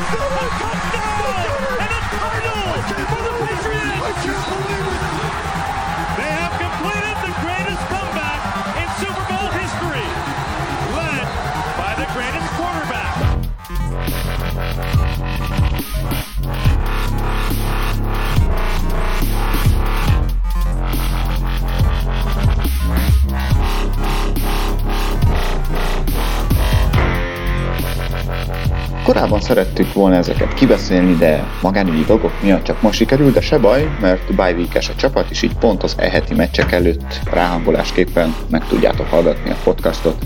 Touchdown! And a Cardinals for the Patriots! Korábban szerettük volna ezeket kibeszélni, de magánügyi dolgok miatt csak most sikerült, de se baj, mert bye a csapat, és így pont az eheti meccsek előtt ráhangolásképpen meg tudjátok hallgatni a podcastot,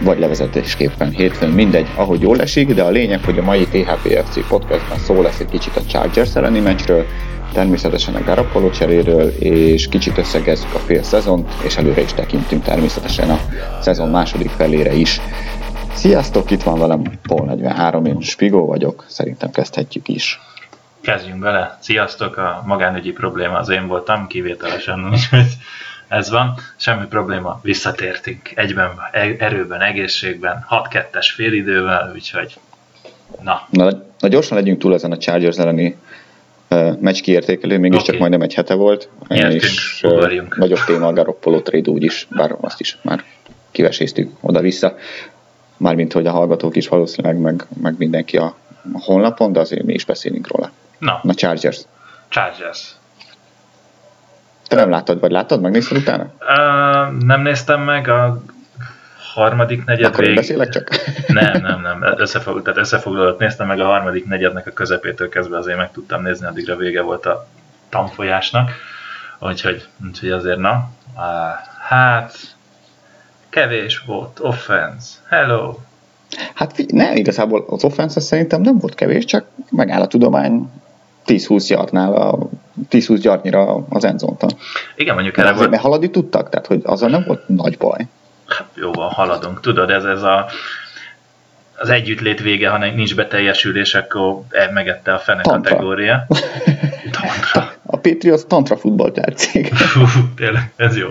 vagy levezetésképpen hétfőn, mindegy, ahogy jól esik, de a lényeg, hogy a mai THPFC podcastban szó lesz egy kicsit a Chargers elleni meccsről, természetesen a Garapolo cseréről, és kicsit összegezzük a fél szezont, és előre is tekintünk természetesen a szezon második felére is. Sziasztok, itt van velem Paul 43, én Spigó vagyok, szerintem kezdhetjük is. Kezdjünk bele. Sziasztok, a magánügyi probléma az én voltam, kivételesen, úgyhogy ez van. Semmi probléma, visszatértünk egyben, e- erőben, egészségben, 6-2-es félidővel, úgyhogy na. na. Na gyorsan legyünk túl ezen a Chargers elleni uh, meccs kiértékelő, mégiscsak okay. majdnem egy hete volt. Nyertünk, és uh, nagyobb téma a Garoppolo trade úgyis, bár azt is már kiveséztük oda-vissza mármint hogy a hallgatók is valószínűleg, meg, meg mindenki a, honlapon, de azért mi is beszélünk róla. Na. A Chargers. Chargers. Te nem láttad, vagy láttad? Megnézted utána? Uh, nem néztem meg, a harmadik negyed Akkor vég... beszélek csak? Nem, nem, nem. Összefog... Tehát összefoglalót néztem meg a harmadik negyednek a közepétől kezdve azért meg tudtam nézni, addigra vége volt a tanfolyásnak. Úgyhogy, úgyhogy azért na. Uh, hát kevés volt, offense, hello. Hát ne, igazából az offense szerintem nem volt kevés, csak megáll a tudomány 10-20 yardnál, a 10-20 yardnyira az endzonton. Igen, mondjuk erre volt... Mert haladni tudtak, tehát hogy azzal nem volt nagy baj. Hát jó van, haladunk. Tudod, ez, ez a az együttlét vége, ha nincs beteljesülés, akkor megette a fene Tantra. kategória. Tantra. A Patriots Tantra futballtárcég. Tényleg, ez jó.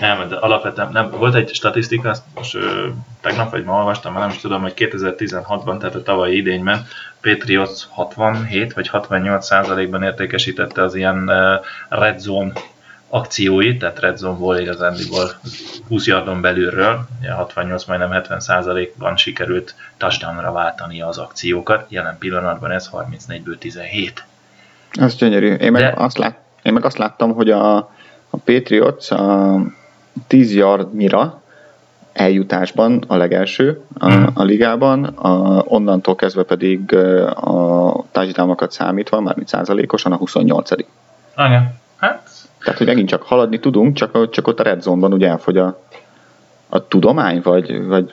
nem, de alapvetően nem. Volt egy statisztika, azt most ö, tegnap vagy ma olvastam, nem is tudom, hogy 2016-ban, tehát a tavalyi idényben Patriots 67 vagy 68 százalékban értékesítette az ilyen uh, red zone akcióit, tehát red zone-ból igazándiból 20 yardon belülről, 68, majdnem 70 százalékban sikerült touchdownra váltani az akciókat, jelen pillanatban ez 34-ből 17. Ez gyönyörű. Én meg, De... azt, lát, én meg azt láttam, hogy a, a Patriots a 10 yardnyira eljutásban a legelső a, hmm. a ligában, a, onnantól kezdve pedig a touchdownokat számítva, mármint százalékosan a 28 Igen. Hát tehát, hogy megint csak haladni tudunk, csak, csak ott a red zone-ban ugye elfogy a, a tudomány, vagy, vagy,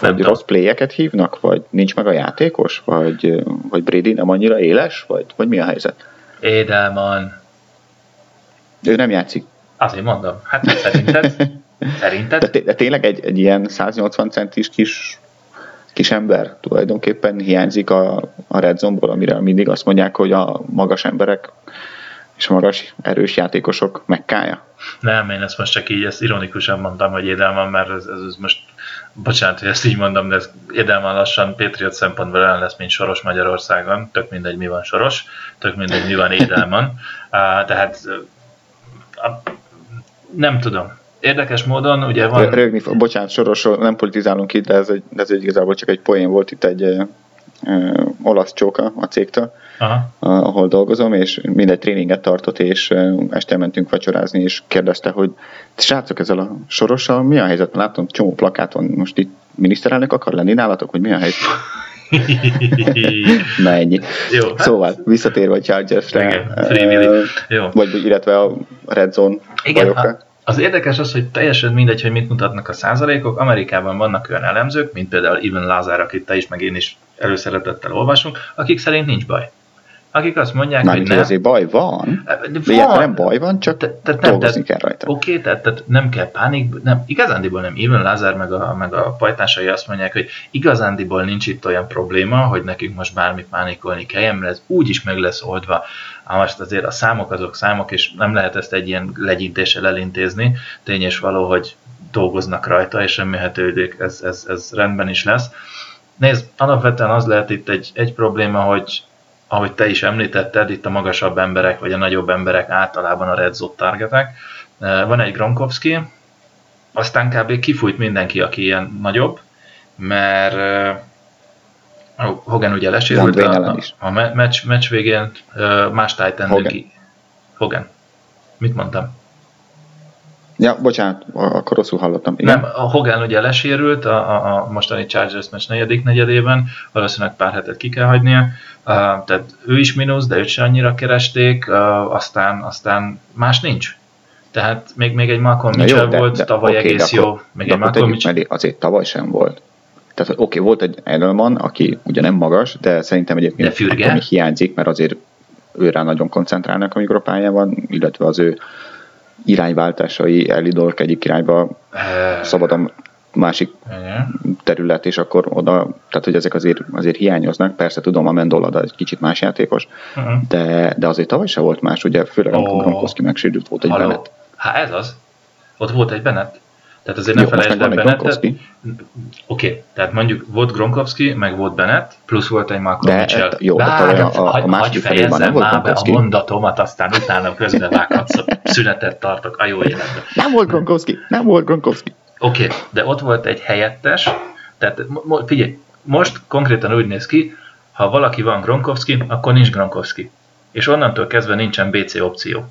vagy rossz playeket hívnak, vagy nincs meg a játékos, vagy, vagy Brady nem annyira éles, vagy, vagy mi a helyzet? Édelman. Ő nem játszik. Azért mondom. Hát szerinted? Szerinted? De, de tényleg egy, egy ilyen 180 centis kis kis ember tulajdonképpen hiányzik a, a red zone-ból, amire mindig azt mondják, hogy a magas emberek és magas, erős játékosok mekkája? Nem, én ezt most csak így, ezt ironikusan mondtam, hogy Édelman, mert ez, ez most, bocsánat, hogy ezt így mondom, de ez Édelman lassan Patriot szempontból olyan lesz, mint Soros Magyarországon, tök mindegy, mi van Soros, tök mindegy, mi van Édelman. Uh, tehát uh, nem tudom, Érdekes módon, ugye van... Rögni, bocsánat, sorosról nem politizálunk itt, de ez, egy, ez egy igazából csak egy poén volt. Itt egy uh, olasz csóka a cégtől, Aha. ahol dolgozom, és mindegy tréninget tartott, és este mentünk vacsorázni, és kérdezte, hogy srácok ezzel a sorossal mi a helyzet? Látom, csomó plakáton, most itt miniszterelnök akar lenni nálatok, hogy mi a helyzet? Na ennyi. Jó, hát... Szóval, visszatérve a Chargers-re, Igen, Jó. vagy illetve a Red Zone Igen, bajokra. Az érdekes az, hogy teljesen mindegy, hogy mit mutatnak a százalékok. Amerikában vannak olyan elemzők, mint például Ivan Lázár, akit te is, meg én is előszeretettel olvasunk, akik szerint nincs baj akik azt mondják, Már hogy nem. azért baj van, van. nem baj van, csak te, te, nem, dolgozni kell rajta. Oké, okay, tehát, tehát, nem kell pánik, nem, igazándiból nem. Even Lázár meg a, meg a pajtásai azt mondják, hogy igazándiból nincs itt olyan probléma, hogy nekünk most bármit pánikolni kell, mert ez úgy is meg lesz oldva. Ám most azért a számok azok számok, és nem lehet ezt egy ilyen legyintéssel elintézni. Tény és való, hogy dolgoznak rajta, és remélhetőleg ez, ez, ez rendben is lesz Nézd, alapvetően az lehet itt egy, egy probléma, hogy ahogy te is említetted, itt a magasabb emberek, vagy a nagyobb emberek általában a red zone targetek. Van egy Gronkowski, aztán kb. kifújt mindenki, aki ilyen nagyobb, mert Hogan ugye lesérült a, a, meccs, meccs végén más Titan Hogan. Hogan. Mit mondtam? Ja, bocsánat, akkor rosszul hallottam. Igen. Nem, a Hogan ugye lesérült a, a, a mostani Chargers meccs negyedik negyedében, valószínűleg pár hetet ki kell hagynia, uh, tehát ő is mínusz, de őt se annyira keresték, uh, aztán, aztán más nincs. Tehát még, még egy Malcolm Mitchell jó, de, volt, de, tavaly okay, egész jó. Még egy Malcolm Mitchell. azért tavaly sem volt. Tehát oké, okay, volt egy Edelman, aki ugye nem magas, de szerintem egyébként de ami hiányzik, mert azért őrá nagyon koncentrálnak, amikor a pályán van, illetve az ő irányváltásai elidolk egyik irányba szabadon másik terület, és akkor oda, tehát hogy ezek azért, azért hiányoznak. Persze tudom, a Mendola egy kicsit más játékos, uh-huh. de, de azért tavaly se volt más, ugye főleg amikor oh. Gronkowski megsérült, volt egy Bennett. Hát ez az. Ott volt egy Bennett. Tehát azért ne felejtsd el Bennettet. Oké, okay, tehát mondjuk volt Gronkowski, meg volt Bennett, plusz volt egy Malcolm Mitchell. Et, jó, Bár, a, a, a felében nem volt már be a mondatomat, aztán utána közbevághatsz, szünetet tartok a jó életben. Nem volt Gronkowski, nem volt Gronkowski. Oké, okay, de ott volt egy helyettes, tehát figyelj, most konkrétan úgy néz ki, ha valaki van Gronkowski, akkor nincs Gronkowski. És onnantól kezdve nincsen BC opció.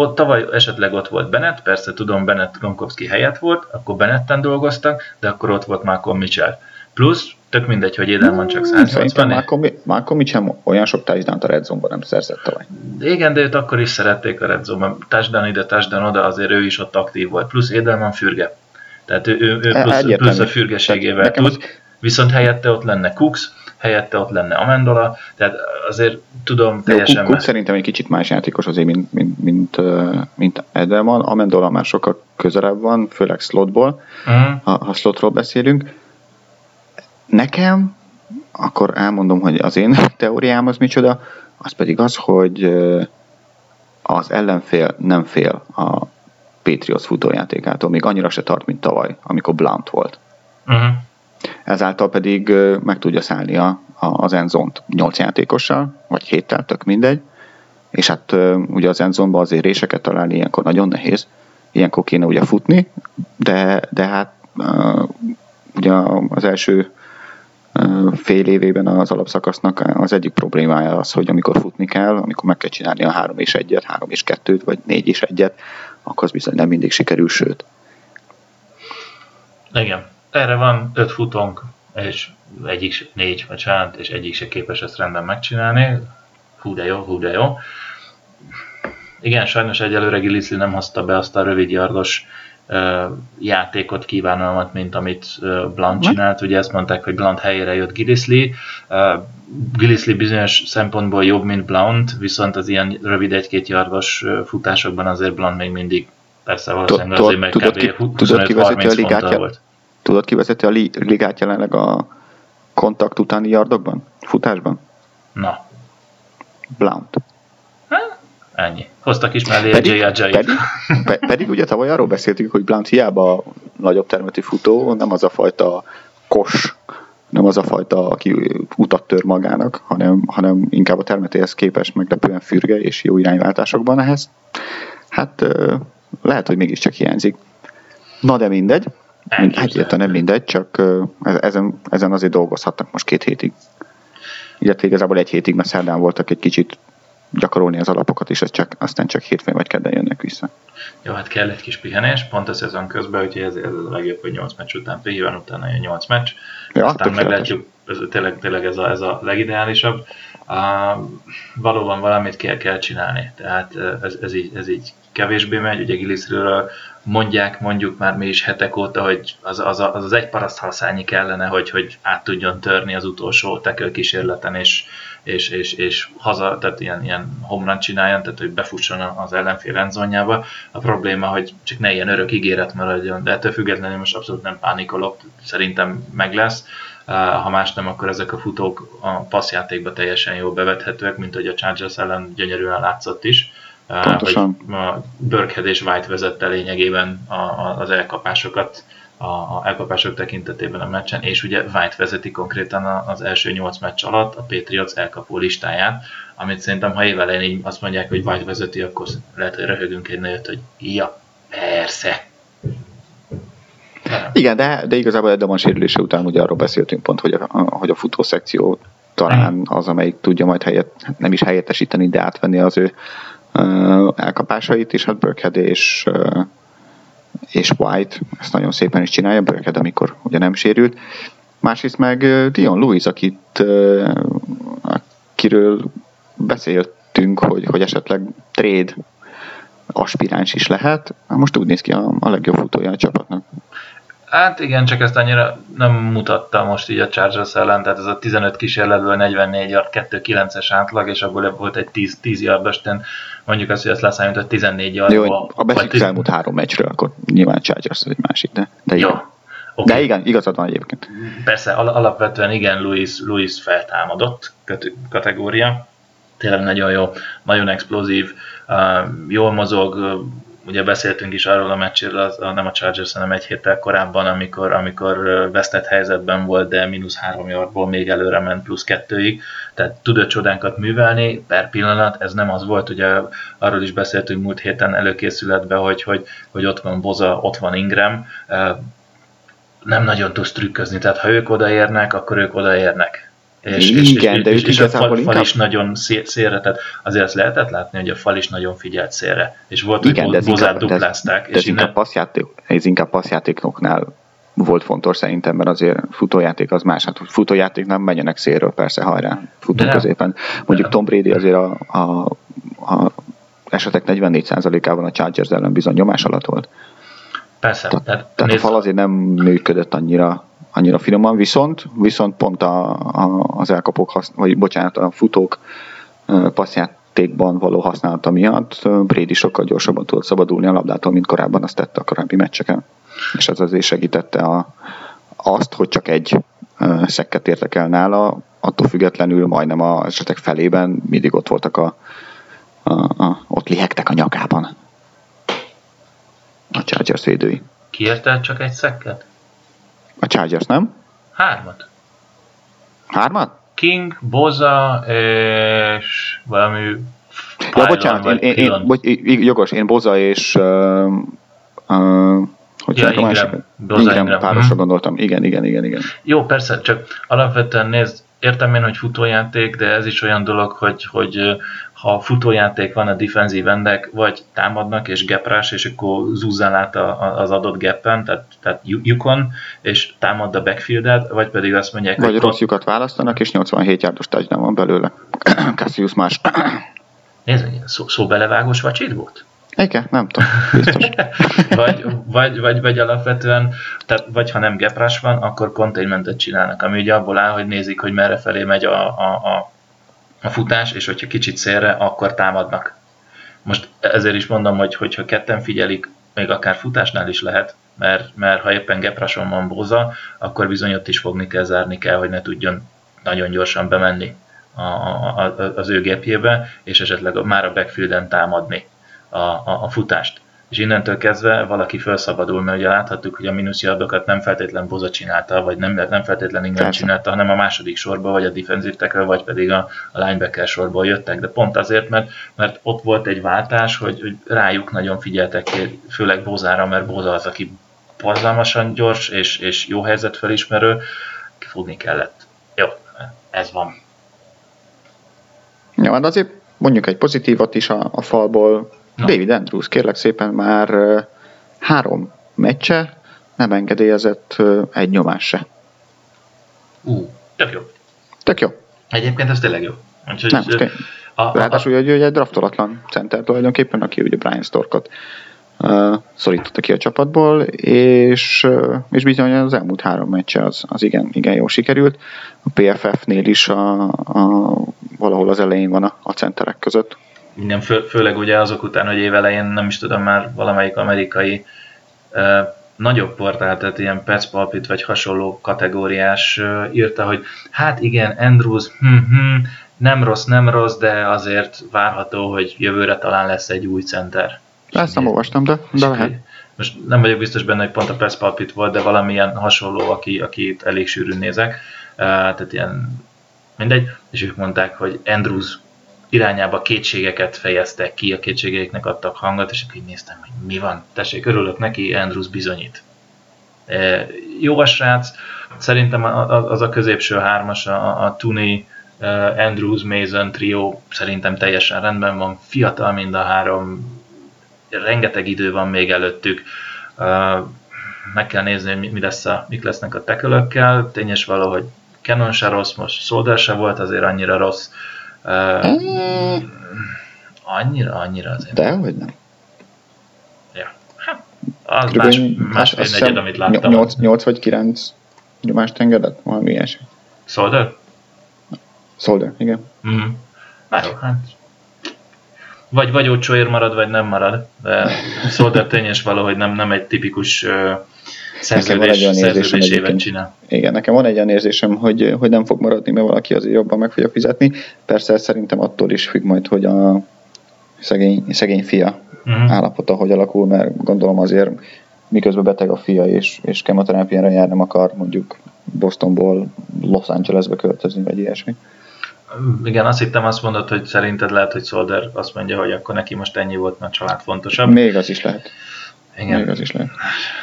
Ott tavaly esetleg ott volt Bennett, persze tudom, Bennett Gronkowski helyett volt, akkor Bennetten dolgoztak, de akkor ott volt Malcolm Mitchell. Plusz, tök mindegy, hogy Edelman csak 180 Malcolm, Malcolm Mitchell olyan sok touchdown a Red Zone-ban nem szerzett tavaly. Igen, de őt akkor is szerették a Red Zone-ban. Touchdown ide, touchdown oda, azért ő is ott aktív volt. Plusz Edelman fürge. Tehát ő, ő, ő plusz, plusz a fürgeségével tud. Az... Viszont helyette ott lenne Cooks, helyette ott lenne Amendola, tehát azért tudom teljesen... Jó, szerintem egy kicsit más játékos azért, mint, mint, mint, mint Edelman. Amendola már sokkal közelebb van, főleg slotból, uh-huh. ha, ha slotról beszélünk. Nekem, akkor elmondom, hogy az én teóriám az micsoda, az pedig az, hogy az ellenfél nem fél a Patriots futójátékától, még annyira se tart, mint tavaly, amikor Blount volt. Uh-huh. Ezáltal pedig meg tudja szállni a, a, az enzont 8 játékossal, vagy héttel, tök mindegy, és hát ugye az enzonban azért réseket találni ilyenkor nagyon nehéz, ilyenkor kéne ugye futni, de, de hát ugye az első fél évében az alapszakasznak az egyik problémája az, hogy amikor futni kell, amikor meg kell csinálni a 3 és 1-et, 3 és 2-t, vagy 4 és 1-et, akkor az bizony nem mindig sikerül, sőt. Igen. Erre van öt futónk, és egyik négy, bocsánat, és egyik se képes ezt rendben megcsinálni. Hú de jó, hú de jó. Igen, sajnos egyelőre Gillisli nem hozta be azt a rövid yardos uh, játékot, kívánalmat, mint amit uh, Blunt csinált. Ugye ezt mondták, hogy Blunt helyére jött Gillisli. Uh, Gillisli bizonyos szempontból jobb, mint Blount, viszont az ilyen rövid egy-két yardos futásokban azért Blount még mindig persze valószínűleg azért, mert kb. 25-30 ponttal volt. Tudod kivezetni a ligát jelenleg a kontakt utáni yardokban? Futásban? Na. Blount. Ennyi. Hoztak is mellé pedig, egy pedig, pe, pedig ugye tavaly arról beszéltük, hogy Blount hiába a nagyobb termeti futó, nem az a fajta kos, nem az a fajta, aki utat tör magának, hanem, hanem inkább a termetéhez képes meglepően fürge és jó irányváltásokban ehhez. Hát lehet, hogy mégiscsak hiányzik. Na de mindegy, Hát érte nem mindegy, csak ezen, ezen azért dolgozhatnak most két hétig. Illetve igazából egy hétig, mert szerdán voltak egy kicsit gyakorolni az alapokat, és ez csak, aztán csak hétfőn vagy kedden jönnek vissza. Jó, hát kell egy kis pihenés, pont a szezon közben, úgyhogy ez, ez a legjobb, hogy 8 meccs után pihen, utána jön 8 meccs. Ja, aztán meglátjuk, ez, tényleg, tényleg ez, a, ez a legideálisabb. Uh, valóban valamit kell, kell csinálni, tehát ez, ez, így, ez így kevésbé megy, ugye Gillisről mondják mondjuk már mi is hetek óta, hogy az az, az, az egy paraszthalszányi kellene, hogy, hogy át tudjon törni az utolsó tekő kísérleten, és, és, és, és haza, tehát ilyen, ilyen homrán csináljon, tehát hogy befusson az ellenfél endzónjába. A probléma, hogy csak ne ilyen örök ígéret maradjon, de ettől függetlenül most abszolút nem pánikolok, szerintem meg lesz. Ha más nem, akkor ezek a futók a passzjátékba teljesen jól bevethetőek, mint hogy a Chargers ellen gyönyörűen látszott is Pontosan. Hogy a Burkhead és White vezette lényegében a, a, az elkapásokat a, a elkapások tekintetében a meccsen, és ugye White vezeti konkrétan az első 8 meccs alatt a Patriots elkapó listáját, amit szerintem, ha évelején így azt mondják, hogy White vezeti, akkor lehet, hogy röhögünk egy nagyot, hogy ja, persze. Igen, de, de igazából Edemon sérülése után ugye arról beszéltünk pont, hogy a, hogy a futószekció talán az, amelyik tudja majd helyet, nem is helyettesíteni, de átvenni az ő elkapásait, és hát Burkhead és, és White ezt nagyon szépen is csinálja, Burkhead, amikor ugye nem sérült. Másrészt meg Dion Lewis, akit, akiről beszéltünk, hogy, hogy esetleg trade aspiráns is lehet. Most úgy néz ki a, a legjobb futója a csapatnak. Hát igen, csak ezt annyira nem mutatta most így a Chargers ellen, tehát ez a 15 kísérletből 44 yard, 2-9-es átlag, és abból volt egy 10, 10 yardos, mondjuk azt, hogy ezt leszámít, 14 yard. Jó, ha beszéljük az elmúlt három meccsről, akkor nyilván a Chargers egy másik, de, de Jó. Igen. Okay. De igen, igazad van egyébként. Persze, al- alapvetően igen, Louis, Louis feltámadott kategória. Tényleg nagyon jó, nagyon explozív, uh, jól mozog, ugye beszéltünk is arról a meccsről, az, nem a Chargers, hanem egy héttel korábban, amikor, amikor vesztett helyzetben volt, de mínusz három yardból még előre ment plusz kettőig, tehát tudott csodánkat művelni, per pillanat, ez nem az volt, ugye arról is beszéltünk múlt héten előkészületben, hogy, hogy, hogy ott van Boza, ott van Ingram, nem nagyon tudsz trükközni, tehát ha ők odaérnek, akkor ők odaérnek és, és, Igen, és, de és, és a fal, inkább... fal is nagyon szélre, tehát azért azt lehetett látni, hogy a fal is nagyon figyelt szélre, és volt, Igen, hogy bozát duplázták. De, de ez, innen... inkább passzjáték, ez inkább passzjátéknoknál volt fontos szerintem, mert azért futójáték az más. Hát futójáték nem menjenek szélről, persze, hajrá, futunk középen. Mondjuk Tom Brady azért a, a, a esetek 44%-ában a Chargers ellen bizony nyomás alatt volt. Persze. Te, tehát, tehát a fal azért nem működött annyira annyira finoman, viszont, viszont pont a, a, az elkapók, hasz, vagy bocsánat, a futók passzjátékban való használata miatt Brady sokkal gyorsabban tudott szabadulni a labdától, mint korábban azt tette a korábbi meccseken. És ez azért segítette a, azt, hogy csak egy szekket értek el nála, attól függetlenül majdnem a esetek felében mindig ott voltak a, a, a ott lihegtek a nyakában a Chargers védői. Kiérte csak egy szekket? A Chargers, nem? Hármat. Hármat? King, Boza és valami Ja, bocsánat, én, én, én, bocs, jogos, én Boza és uh, uh, hogy ja, Ingram, a másik? Boza, Ingram, Ingram párosra hmm. gondoltam. Igen, igen, igen, igen. Jó, persze, csak alapvetően nézd, értem én, hogy futójáték, de ez is olyan dolog, hogy, hogy ha futójáték van a defenzív endek, vagy támadnak és geprás, és akkor zúzzál át az adott geppen, tehát, tehát lyukon, és támad a backfieldet, vagy pedig azt mondják, vagy hogy... rossz lyukat választanak, és 87 járdos touchdown van belőle. Cassius más. Nézd, szó, szó belevágós vacsit volt? Igen, nem tudom, biztos. vagy, vagy, vagy, vagy alapvetően, tehát, vagy ha nem geprás van, akkor containmentet csinálnak, ami ugye abból áll, hogy nézik, hogy merre felé megy a, a, a a futás, és hogyha kicsit szélre, akkor támadnak. Most ezért is mondom, hogy hogyha ketten figyelik, még akár futásnál is lehet, mert, mert ha éppen geprason van bóza, akkor bizony ott is fogni kell, zárni kell, hogy ne tudjon nagyon gyorsan bemenni a, a, az ő gepjébe, és esetleg már a backfielden támadni a, a, a futást és innentől kezdve valaki felszabadul, mert ugye láthattuk, hogy a mínuszjardokat nem feltétlen Boza csinálta, vagy nem, nem feltétlen Ingram csinálta, hanem a második sorba, vagy a defensív tackle, vagy pedig a, a linebacker sorból jöttek, de pont azért, mert, mert ott volt egy váltás, hogy, hogy rájuk nagyon figyeltek, főleg Bozára, mert Boza az, aki borzalmasan gyors és, és jó helyzet felismerő, kifogni kellett. Jó, ez van. Ja, hát azért mondjuk egy pozitívat is a, a falból, No. David Andrews, kérlek szépen már három meccse nem engedélyezett egy nyomás se. Ú, uh, tök jó. Tök jó. Egyébként ez tényleg jó. Úgyhogy, nem, most a, a, ráadásul hogy egy draftolatlan center tulajdonképpen, aki ugye Brian Storkot uh, szorította ki a csapatból, és, uh, és bizony az elmúlt három meccse az, az igen, igen jó sikerült. A PFF-nél is a, a, valahol az elején van a, a centerek között minden, fő, főleg ugye azok után, hogy évelején nem is tudom már valamelyik amerikai uh, nagyobb portál, tehát ilyen Pets Pulpit vagy hasonló kategóriás uh, írta, hogy hát igen, Andrews, hm, hm, nem rossz, nem rossz, de azért várható, hogy jövőre talán lesz egy új center. Ezt nem olvastam, de, de lehet. most nem vagyok biztos benne, hogy pont a Pulpit volt, de valamilyen hasonló, aki, akit elég sűrűn nézek, uh, tehát ilyen mindegy, és ők mondták, hogy Andrews irányába kétségeket fejeztek ki, a kétségeiknek adtak hangot, és akkor így néztem, hogy mi van, tessék, örülök neki, Andrews bizonyít. E, jó a srác, szerintem az a középső hármas, a, a Tuné, Andrews, Mason trio szerintem teljesen rendben van, fiatal mind a három, rengeteg idő van még előttük, meg kell nézni, hogy mi lesz a, mik lesznek a tekölökkel, tényes valahogy Canon se rossz, most Solder se volt azért annyira rossz, Uh, annyira, annyira azért. De, hogy nem. Ja. Hát, az más, másfél negyed, amit láttam. 8, 8 vagy 9 nyomást engedett? Valami ilyesmi. Solder? Solder, igen. Mm. Na jó, hát vagy vagy ócsóér marad, vagy nem marad, de Solder tényes valahogy nem, nem egy tipikus szerződés, szerződés évet csinál. Igen, nekem van egy olyan érzésem, hogy, hogy nem fog maradni, mert valaki azért jobban meg fogja fizetni. Persze szerintem attól is függ majd, hogy a szegény, szegény fia uh-huh. állapota hogy alakul, mert gondolom azért miközben beteg a fia és, és kemoterápiára jár, nem akar mondjuk Bostonból Los Angelesbe költözni, vagy ilyesmi. Igen, azt hittem, azt mondod, hogy szerinted lehet, hogy Solder azt mondja, hogy akkor neki most ennyi volt, mert család fontosabb. Még az is lehet. Igen. Még az is lehet.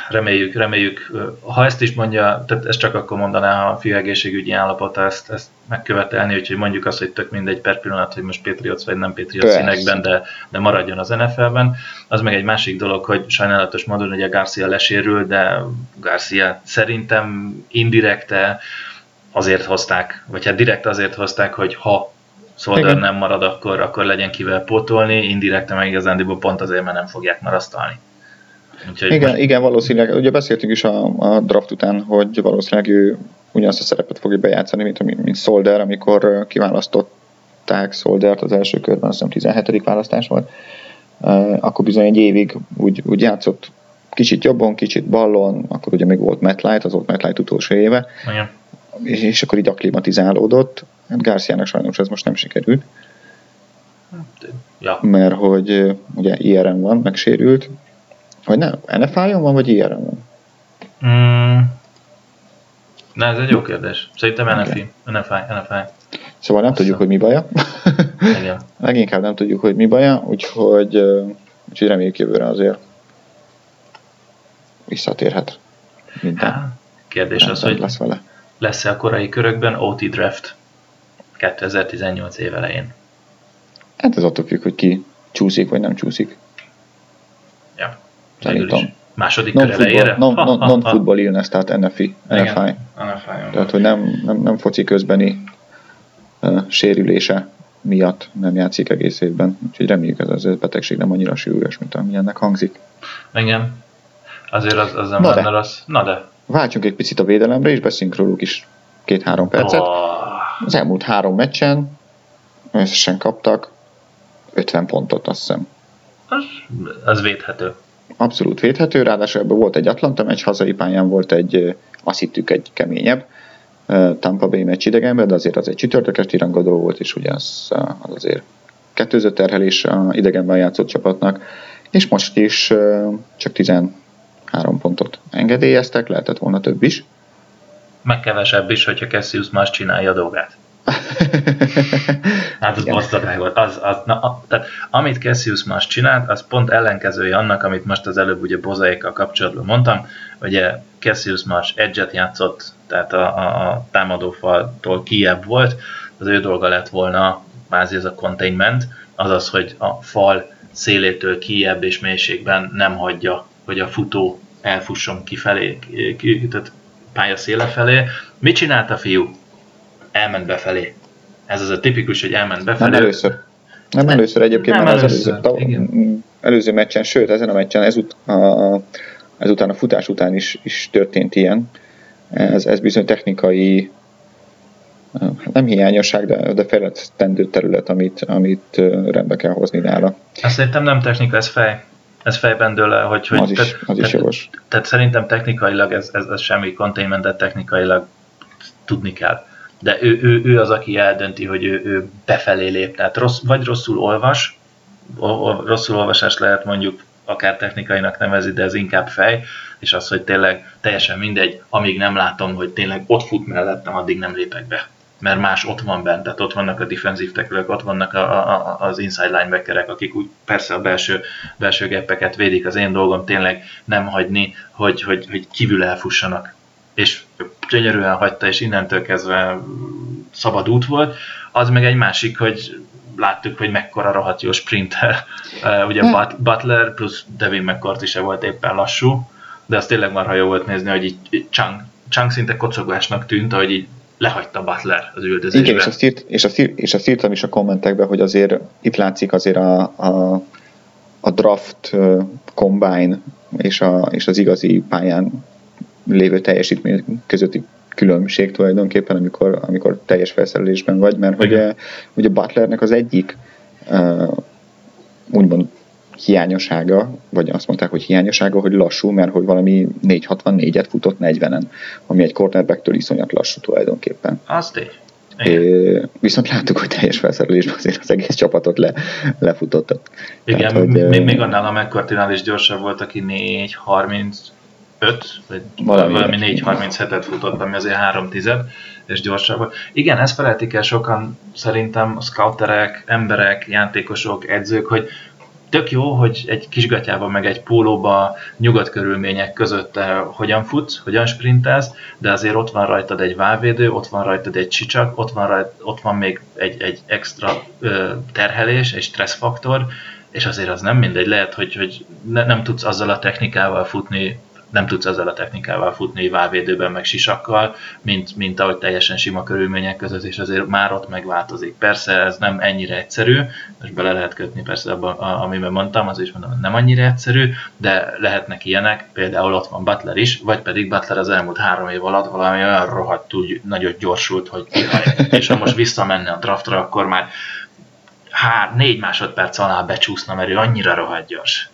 Reméljük, reméljük. Ha ezt is mondja, tehát ezt csak akkor mondaná, ha a fiú egészségügyi állapota ezt, ezt megkövetelni, úgyhogy mondjuk azt, hogy tök mindegy per pillanat, hogy most Patriots vagy nem Patriots színekben, de, de maradjon az NFL-ben. Az meg egy másik dolog, hogy sajnálatos módon ugye Garcia lesérül, de Garcia szerintem indirekte azért hozták, vagy hát direkt azért hozták, hogy ha Solder nem marad, akkor, akkor legyen kivel pótolni, indirekte meg igazándiból pont azért, mert nem fogják marasztalni. Úgyhogy igen, most... igen, valószínűleg, ugye beszéltünk is a, a draft után, hogy valószínűleg ő ugyanazt a szerepet fogja bejátszani, mint, mint Solder, amikor kiválasztották Soldert az első körben, azt hiszem 17. választás volt, akkor bizony egy évig úgy, úgy játszott kicsit jobban, kicsit ballon, akkor ugye még volt Matt Light, az volt Matt Light utolsó éve, igen. És, és akkor így akklimatizálódott. Hát Garciának sajnos ez most nem sikerült. Ja. Mert hogy ugye IRM van, megsérült, vagy nem, NFI-on van, vagy IR-en van? Mm. Na, ez egy jó kérdés. Szerintem NFI. Okay. NFI, NFI. Szóval nem Azt tudjuk, hogy mi baja. Igen. Leginkább nem tudjuk, hogy mi baja, úgyhogy, úgyhogy reméljük jövőre azért visszatérhet minden. Há, kérdés nem az, hogy lesz vele. lesz-e a korai körökben OT Draft 2018 év elején? Hát ez attól függ, hogy ki csúszik, vagy nem csúszik. Ja. Szerintem. Második non kör elejére? Non-football non illness, tehát NFI. NFI. Tehát, hogy nem, nem, nem foci közbeni uh, sérülése miatt nem játszik egész évben. Úgyhogy reméljük ez az betegség nem annyira súlyos, mint ami ennek hangzik. Igen. Azért az, az nem Na lenne rossz. Na de. Váltsunk egy picit a védelemre, és beszéljünk róluk is két-három percet. Oh. Az elmúlt három meccsen összesen kaptak 50 pontot, azt hiszem. Az, az védhető abszolút védhető, ráadásul ebből volt egy Atlanta meccs, hazai pályán volt egy, azt hittük egy keményebb Tampa Bay meccs idegenben, de azért az egy csütörtökes tirangodó volt, és ugye az, az azért kettőző terhelés a idegenben játszott csapatnak, és most is csak 13 pontot engedélyeztek, lehetett volna több is. Meg kevesebb is, hogyha Cassius más csinálja a dolgát. hát az bosszadály volt. Az, az, na, a, tehát, amit Cassius más csinált, az pont ellenkezője annak, amit most az előbb ugye Bozaikkal kapcsolatban mondtam. Ugye Cassius más edge játszott, tehát a, a, a támadófaltól kiebb volt, az ő dolga lett volna kvázi ez a containment, azaz, hogy a fal szélétől kiebb és mélységben nem hagyja, hogy a futó elfusson kifelé, ki, tehát pálya széle felé. Mit csinált a fiú? Elment befelé. Ez az a tipikus, hogy elment befelé. Nem először. Nem, először egyébként, nem mert először, az előző, igen. előző meccsen, sőt ezen a meccsen ezut, a, ezután a futás után is, is történt ilyen. Ez, ez bizony technikai hát nem hiányosság, de, de fejlesztendő terület, amit, amit rendbe kell hozni nála. Azt szerintem nem technika, ez fej. Ez fejben dől el, hogy... hogy az is, tehát, az is tehát, jogos. Tehát szerintem technikailag ez, ez, ez semmi containmentet technikailag tudni kell de ő, ő, ő az, aki eldönti, hogy ő, ő befelé lép. Tehát rossz, vagy rosszul olvas, rosszul olvasás lehet mondjuk akár technikainak nevezi, de ez inkább fej, és az, hogy tényleg teljesen mindegy, amíg nem látom, hogy tényleg ott fut mellettem, addig nem lépek be mert más ott van bent, tehát ott vannak a defensív tekelők, ott vannak a, a, az inside linebackerek, akik úgy persze a belső, belső geppeket védik. Az én dolgom tényleg nem hagyni, hogy, hogy, hogy kívül elfussanak. És gyönyörűen hagyta, és innentől kezdve szabad út volt. Az meg egy másik, hogy láttuk, hogy mekkora rohadt jó sprinter. Uh, ugye hmm. Butler plusz Devin McCourt is volt éppen lassú, de az tényleg marha jó volt nézni, hogy így Chang, Chang szinte kocogásnak tűnt, ahogy így lehagyta Butler az üldözésbe. Igen, és azt, írt, és, azt írt, és azt írtam is a kommentekben, hogy azért itt látszik azért a, a, a draft combine és, a, és az igazi pályán lévő teljesítmény közötti különbség tulajdonképpen, amikor, amikor teljes felszerelésben vagy, mert hogy ugye Butlernek az egyik uh, úgymond hiányossága, vagy azt mondták, hogy hiányossága, hogy lassú, mert hogy valami 464-et futott 40-en, ami egy cornerbacktől iszonyat lassú tulajdonképpen. Az tény. É, viszont láttuk, hogy teljes felszerelésben azért az egész csapatot le, lefutottak. Igen, Tehát, hogy, még, még annál a McCartinál is gyorsabb volt, aki 4.35, vagy valami, valami 4.37-et futott, ami azért 3 tized, és gyorsabb. Igen, ezt felejtik el sokan, szerintem a scouterek, emberek, játékosok, edzők, hogy tök jó, hogy egy kisgatyában meg egy pólóba nyugodt körülmények között eh, hogyan futsz, hogyan sprintelsz, de azért ott van rajtad egy válvédő, ott van rajtad egy csicsak, ott van, rajt, ott van még egy, egy extra ö, terhelés, egy stresszfaktor, és azért az nem mindegy, lehet, hogy, hogy ne, nem tudsz azzal a technikával futni, nem tudsz ezzel a technikával futni válvédőben, meg sisakkal, mint, mint ahogy teljesen sima körülmények között, és azért már ott megváltozik. Persze ez nem ennyire egyszerű, és bele lehet kötni persze abban, amiben mondtam, az is mondom, nem annyira egyszerű, de lehetnek ilyenek, például ott van Butler is, vagy pedig Butler az elmúlt három év alatt valami olyan rohadtul nagyot gyorsult, hogy és ha most visszamenne a draftra, akkor már hár, négy másodperc alá becsúszna, mert ő annyira rohadt gyors.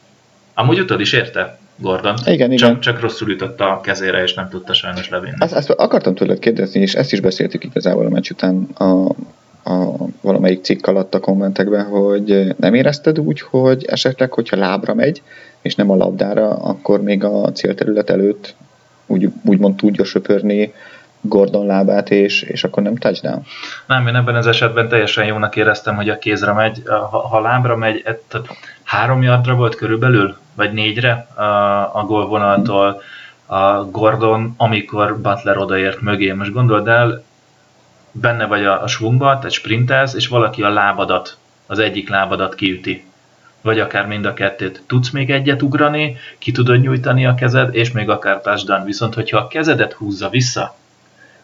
Amúgy utad is érte? Gordon. Igen, csak, igen. csak rosszul ütött a kezére, és nem tudta sajnos levinni. Ezt, ezt akartam tőled kérdezni, és ezt is beszéltük igazából a meccs után a, a valamelyik cikk alatt a kommentekben, hogy nem érezted úgy, hogy esetleg, hogyha lábra megy, és nem a labdára, akkor még a célterület előtt úgy, úgymond tudja söpörni Gordon lábát, és, és akkor nem touchdown? Nem, én ebben az esetben teljesen jónak éreztem, hogy a kézre megy. Ha, ha lábra megy, tehát három yardra volt körülbelül, vagy négyre a, a gólvonaltól a Gordon, amikor Butler odaért mögé. Most gondold el, benne vagy a, a svungba, tehát sprintelsz, és valaki a lábadat, az egyik lábadat kiüti. Vagy akár mind a kettőt. Tudsz még egyet ugrani, ki tudod nyújtani a kezed, és még akár touchdown. Viszont, hogyha a kezedet húzza vissza,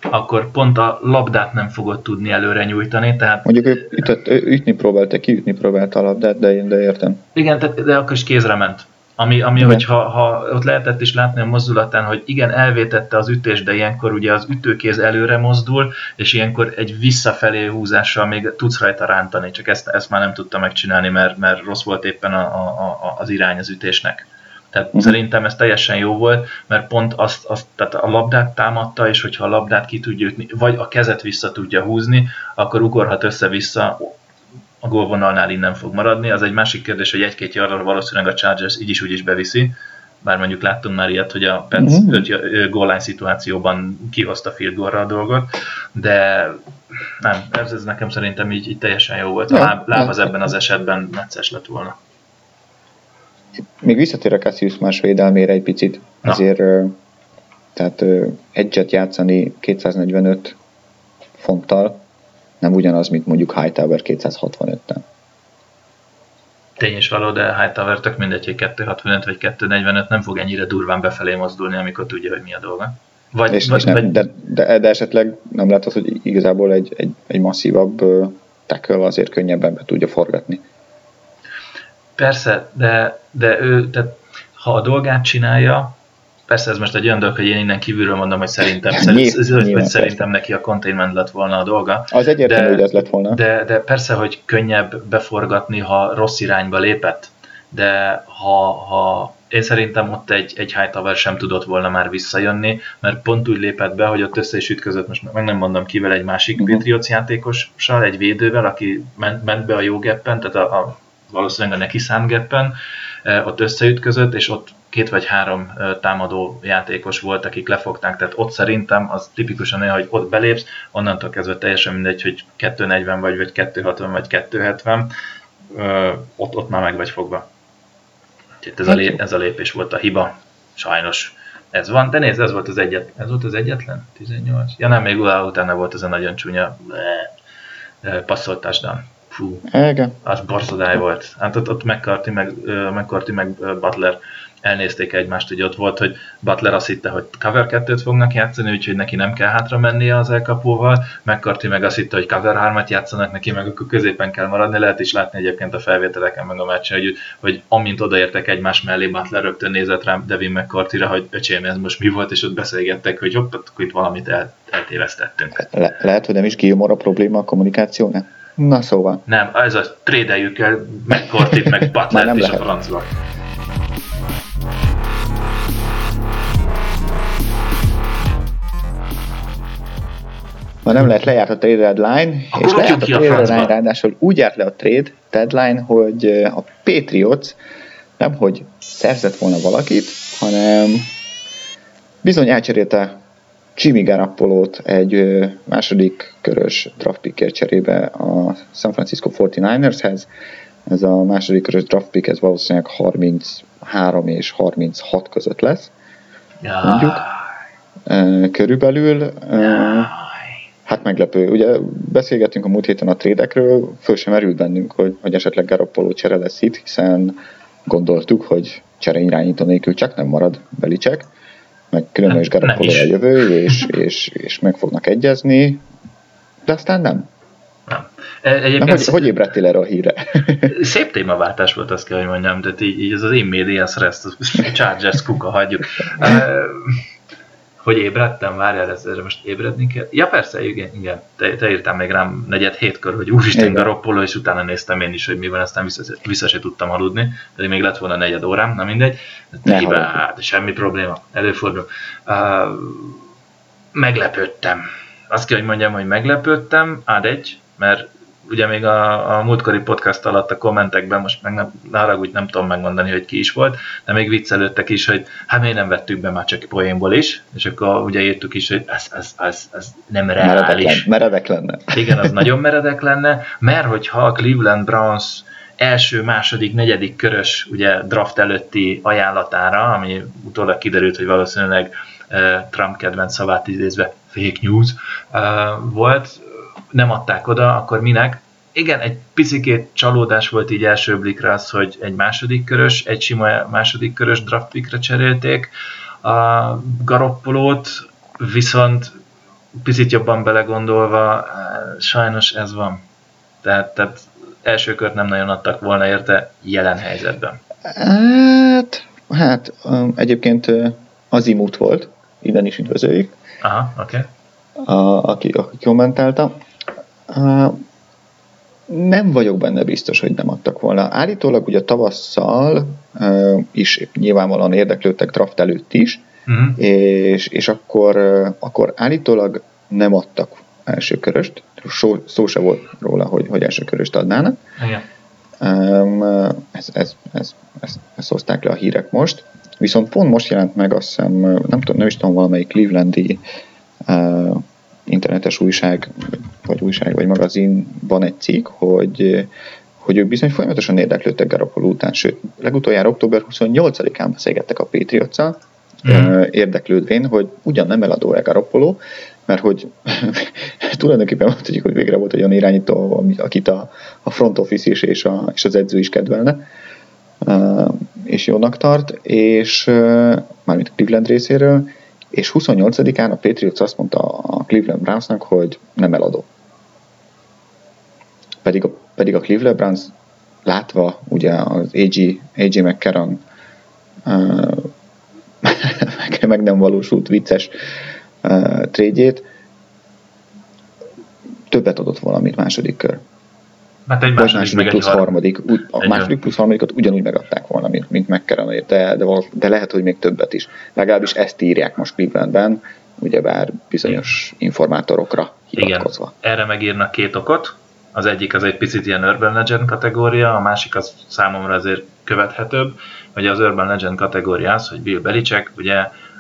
akkor pont a labdát nem fogod tudni előre nyújtani. Tehát, Mondjuk ő, ütött, ő ütni próbálta, kiütni próbálta a labdát, de, de értem. Igen, de, de akkor is kézre ment. Ami, ami hogy ha, ha ott lehetett is látni a mozdulatán, hogy igen, elvétette az ütést, de ilyenkor ugye az ütőkéz előre mozdul, és ilyenkor egy visszafelé húzással még tudsz rajta rántani, csak ezt, ezt már nem tudta megcsinálni, mert, mert rossz volt éppen a, a, a, az irány az ütésnek. Tehát uh-huh. szerintem ez teljesen jó volt, mert pont azt, azt, tehát a labdát támadta, és hogyha a labdát ki tudja ütni, vagy a kezet vissza tudja húzni, akkor ugorhat össze-vissza, a gólvonalnál innen fog maradni. Az egy másik kérdés, hogy egy-két jarra valószínűleg a Chargers így is úgy is beviszi, bár mondjuk láttunk már ilyet, hogy a Pets uh-huh. öt goal szituációban kihozta field goalra a dolgot, de nem, ez, ez nekem szerintem így, így teljesen jó volt. A láb, láb az ebben az esetben necces lett volna. Még visszatér a Cassius más védelmére egy picit, Na. azért tehát egyet játszani 245 fonttal nem ugyanaz, mint mondjuk Hightower 265-tel. Tény is való, de Hightower tök mindegy, hogy 265 vagy 245 nem fog ennyire durván befelé mozdulni, amikor tudja, hogy mi a dolga. Vagy, és, vagy, és nem, vagy... De, de, de, esetleg nem látod, hogy igazából egy, egy, egy masszívabb tackle azért könnyebben be tudja forgatni. Persze, de, de ő, tehát ha a dolgát csinálja, persze ez most egy olyan dolog, hogy én innen kívülről mondom, hogy szerintem, Nyilv, szerint, nyilván, szerintem neki a containment lett volna a dolga. Az egyértelmű, de, hogy ez lett volna. De, de persze, hogy könnyebb beforgatni, ha rossz irányba lépett, de ha, ha én szerintem ott egy, egy Hightower sem tudott volna már visszajönni, mert pont úgy lépett be, hogy ott össze is ütközött, most meg nem mondom kivel, egy másik uh-huh. Patriots egy védővel, aki ment, ment be a jó geppen, tehát a, a valószínűleg a neki szánt geppen, ott összeütközött, és ott két vagy három támadó játékos volt, akik lefogták, tehát ott szerintem az tipikusan olyan, hogy ott belépsz, onnantól kezdve teljesen mindegy, hogy 240 vagy, vagy 260 vagy 270, ott, ott már meg vagy fogva. Úgyhogy ez a, lép, ez a lépés volt a hiba, sajnos ez van, de nézd, ez volt az egyet, ez volt az egyetlen, 18. Ja nem, még utána volt ez a nagyon csúnya passzoltásdan. Fú, Igen. az borszodály volt. Hát ott, ott McCarthy meg, McCarthy meg Butler elnézték egymást, hogy ott volt, hogy Butler azt hitte, hogy cover 2-t fognak játszani, úgyhogy neki nem kell hátra mennie az elkapóval, McCarthy meg azt hitte, hogy cover 3-at játszanak neki, meg akkor középen kell maradni, lehet is látni egyébként a felvételeken meg a meccsen, hogy, hogy amint odaértek egymás mellé, Butler rögtön nézett rám Devin McCarthy-ra, hogy öcsém, ez most mi volt, és ott beszélgettek, hogy hopp, akkor itt valamit el, eltévesztettünk. Le- lehet, hogy nem is Gilmore a probléma a kommunikációnál? Na szóval. Nem, ez a trédeljük el McCarthy-t, meg Butler-t is a francba. Ma nem lehet lejárt a trade deadline, Akkor és lejárt a trade deadline, ráadásul úgy járt le a trade deadline, hogy a Patriots nem hogy szerzett volna valakit, hanem bizony elcserélte Jimmy Garoppolo-t egy második körös draft pickért cserébe a San Francisco 49ershez. Ez a második körös draft pick, ez valószínűleg 33 és 36 között lesz, mondjuk. Körülbelül. Hát meglepő. Ugye beszélgettünk a múlt héten a trédekről, föl sem merült bennünk, hogy, hogy esetleg Garoppolo csere lesz itt, hiszen gondoltuk, hogy csere irányító nélkül csak nem marad Belicek, meg Nem- nem Garoppolo a jövő, és, és, és meg fognak egyezni, de aztán nem. Nem. E- Egyébként hogy, hogy ébredtél erre a híre? szép témaváltás volt, azt kell, hogy mondjam, tehát így, így az én médiászra ezt a Chargers kuka hagyjuk. Hogy ébredtem, várjál, ez- erre most ébredni kell. Ja persze, igen, igen. Te, te írtál még rám negyed hétkor, hogy úristen Igen. Garoppolo, és utána néztem én is, hogy mi van, aztán vissza, vissza se tudtam aludni, pedig még lett volna negyed órám, na mindegy. Haragudj. hát semmi probléma, előfordul. Uh, meglepődtem. Azt kell, hogy mondjam, hogy meglepődtem, ád egy, mert ugye még a, a múltkori podcast alatt a kommentekben, most meg nem, ne haragudj, nem tudom megmondani, hogy ki is volt, de még viccelődtek is, hogy hát miért nem vettük be már csak poénból is, és akkor ugye írtuk is, hogy ez, ez, ez, ez nem reális. meredek lenne. Igen, az nagyon meredek lenne, mert hogyha a Cleveland Browns első, második, negyedik körös ugye draft előtti ajánlatára, ami utólag kiderült, hogy valószínűleg eh, Trump kedvenc szavát idézve fake news eh, volt, nem adták oda, akkor minek? Igen, egy picikét csalódás volt így első blikre az, hogy egy második körös, egy sima második körös draft pickre cserélték a Garoppolót, viszont picit jobban belegondolva, eh, sajnos ez van. Tehát, tehát első kört nem nagyon adtak volna érte jelen helyzetben. Hát, hát um, egyébként uh, Azimut volt, innen is üdvözöljük, Aha, oké. Okay. a, aki, aki kommentálta. Nem vagyok benne biztos, hogy nem adtak volna. Állítólag ugye tavasszal is nyilvánvalóan érdeklődtek draft előtt is, Uh-huh. és, és akkor, akkor állítólag nem adtak első köröst, szó, szó se volt róla, hogy, hogy első köröst adnának. Igen. Um, ez, ez, ez, ez, ezt hozták le a hírek most. Viszont pont most jelent meg, azt hiszem, nem, tudom, nem is tudom, valamelyik Clevelandi uh, internetes újság, vagy újság, vagy magazinban egy cikk, hogy, hogy ők bizony folyamatosan érdeklődtek Garoppolo után, sőt, legutoljára október 28-án beszélgettek a patriots Mhm. érdeklődvén, hogy ugyan nem eladó-e Garoppolo, mert hogy tulajdonképpen mondhatjuk, hogy végre volt egy olyan irányító, akit a, a front office is és, a, és az edző is kedvelne, és jónak tart, és mármint Cleveland részéről, és 28-án a Patriots azt mondta a Cleveland Brownsnak, hogy nem eladó. Pedig a, pedig a Cleveland Browns látva ugye az AJ, AJ McCarron uh, meg- nem valósult vicces uh, trédjét, többet adott volna, mint második kör. Hát egy második, második meg egy plusz harmadik. a Egy második plusz harmadikat ugyanúgy megadták volna, mint, mint McCarronért, de, de, de lehet, hogy még többet is. Legalábbis ezt írják most Clevelandben, ugyebár bizonyos informátorokra Igen, hivatkozva. erre megírnak két okot. Az egyik az egy picit ilyen urban legend kategória, a másik az számomra azért követhetőbb. Ugye az Urban Legend kategória az, hogy Bill Belichick ugye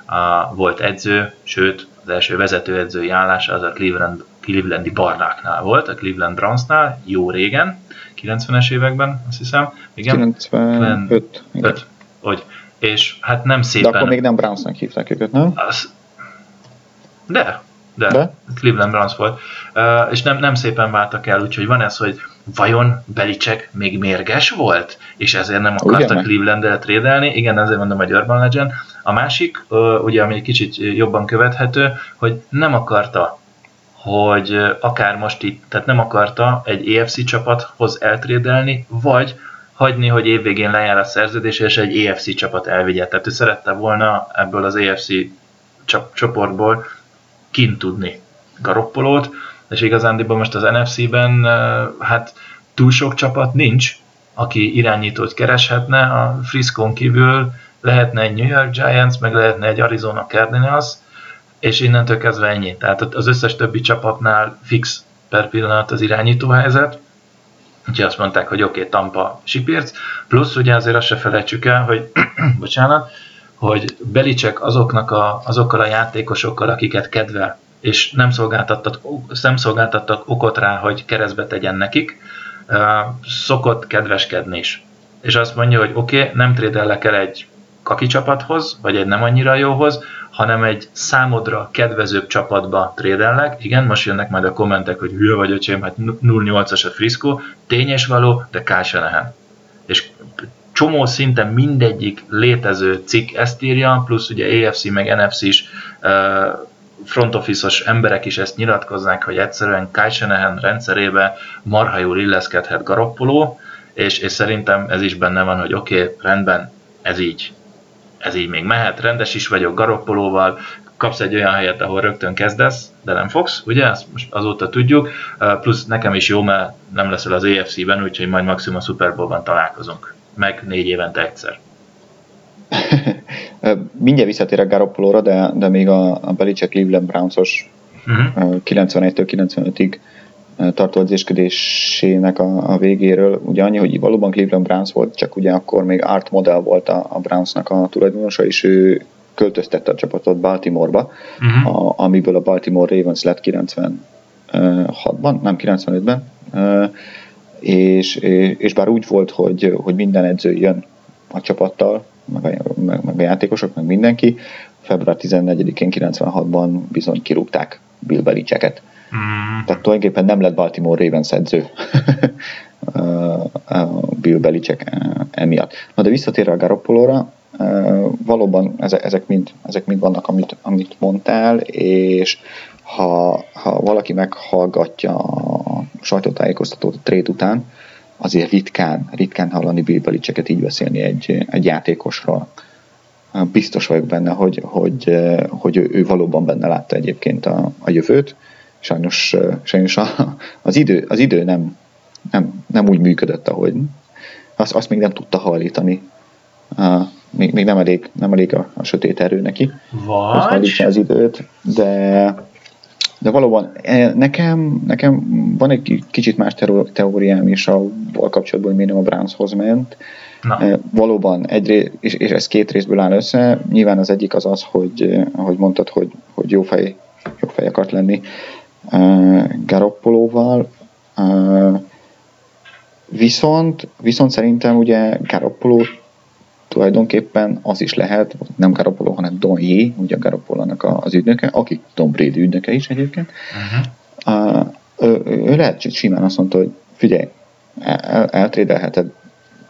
a, volt edző, sőt az első vezetőedzői állása az a Cleveland, Clevelandi barnáknál volt, a Cleveland Brownsnál, jó régen, 90-es években, azt hiszem. Igen? 95. 5, hogy, és hát nem szépen... De akkor még nem Brownsnak hívták őket, nem? Az, de, de, de? Cleveland Browns volt. Uh, és nem, nem szépen váltak el, úgyhogy van ez, hogy vajon Belicek még mérges volt, és ezért nem akarta Cleveland-el trédelni. Igen, ezért mondom, hogy Urban Legend. A másik, uh, ugye, ami egy kicsit jobban követhető, hogy nem akarta hogy akár most itt, tehát nem akarta egy EFC csapathoz eltrédelni, vagy hagyni, hogy évvégén lejár a szerződés, és egy EFC csapat elvigye. Tehát ő szerette volna ebből az EFC csoportból kint tudni Garoppolót, és igazándiból most az NFC-ben hát túl sok csapat nincs, aki irányítót kereshetne, a Frisco kívül lehetne egy New York Giants, meg lehetne egy Arizona Cardinals, és innentől kezdve ennyi. Tehát az összes többi csapatnál fix per pillanat az irányító helyzet, úgyhogy azt mondták, hogy oké, okay, Tampa sipírc, plusz ugye azért azt se felejtsük el, hogy bocsánat, hogy Belicek azoknak a, azokkal a játékosokkal, akiket kedvel, és nem szolgáltattak, nem szolgáltattak okot rá, hogy keresztbe tegyen nekik, szokott kedveskedni is. És azt mondja, hogy oké, okay, nem trédellek el egy kaki csapathoz, vagy egy nem annyira jóhoz, hanem egy számodra kedvezőbb csapatba trédellek. Igen, most jönnek majd a kommentek, hogy hülye vagy öcsém, hát 0-8-as a Frisco, tényes való, de Kyle És csomó szinten mindegyik létező cikk ezt írja, plusz ugye AFC meg NFC is front office emberek is ezt nyilatkozzák, hogy egyszerűen Kyle rendszerébe marha jól illeszkedhet Garoppoló, és, és szerintem ez is benne van, hogy oké, okay, rendben, ez így, ez így még mehet, rendes is vagyok Garoppolóval, kapsz egy olyan helyet, ahol rögtön kezdesz, de nem fogsz, ugye? Ezt most azóta tudjuk. Plusz nekem is jó, mert nem leszel az EFC-ben, úgyhogy majd maximum a Super Bowl-ban találkozunk. Meg négy évente egyszer. Mindjárt visszatér a Garoppolóra, de, de még a, a Belichick Cleveland Browns-os uh-huh. 91-től 95-ig tartó edzéskedésének a, a végéről. Ugye annyi, hogy valóban Cleveland Browns volt, csak ugye akkor még Art Model volt a, a Brownsnak a tulajdonosa, és ő költöztette a csapatot Baltimoreba, uh-huh. a, amiből a Baltimore Ravens lett 96-ban, nem 95-ben, és, és bár úgy volt, hogy, hogy minden edző jön a csapattal, meg a, meg, meg a játékosok, meg mindenki, február 14-én 96-ban bizony kirúgták Bill Belichicket. Mm. Tehát tulajdonképpen nem lett Baltimore Ravens edző Bill Belichick emiatt. Na de visszatérve a Garoppolóra, valóban ezek mind, ezek mind vannak, amit, amit mondtál, és ha, ha valaki meghallgatja a sajtótájékoztatót a trade után, azért ritkán, ritkán hallani Bill Belichicket így beszélni egy, egy játékosról. Biztos vagyok benne, hogy, hogy, hogy ő, ő valóban benne látta egyébként a, a jövőt, sajnos, sajnos a, az, idő, az idő nem, nem, nem úgy működött, ahogy azt, azt még nem tudta hajlítani. Uh, még, még nem elég, nem elég a, a sötét erő neki. Vagy? az időt, de, de valóban e, nekem, nekem van egy kicsit más teóriám is avval kapcsolatban, hogy miért nem a Brownshoz ment. Na. E, valóban, egy és, és ez két részből áll össze. Nyilván az egyik az az, hogy, ahogy mondtad, hogy, hogy jó fej, jó fej akart lenni Garoppolóval, viszont, viszont szerintem ugye Garoppolo tulajdonképpen az is lehet, nem Garoppolo, hanem Don Yee, ugye a Garoppolónak az ügynöke, aki Tom Brady ügynöke is egyébként. Uh-huh. ő, ő lehet simán azt mondta, hogy figyelj, el, eltrédelheted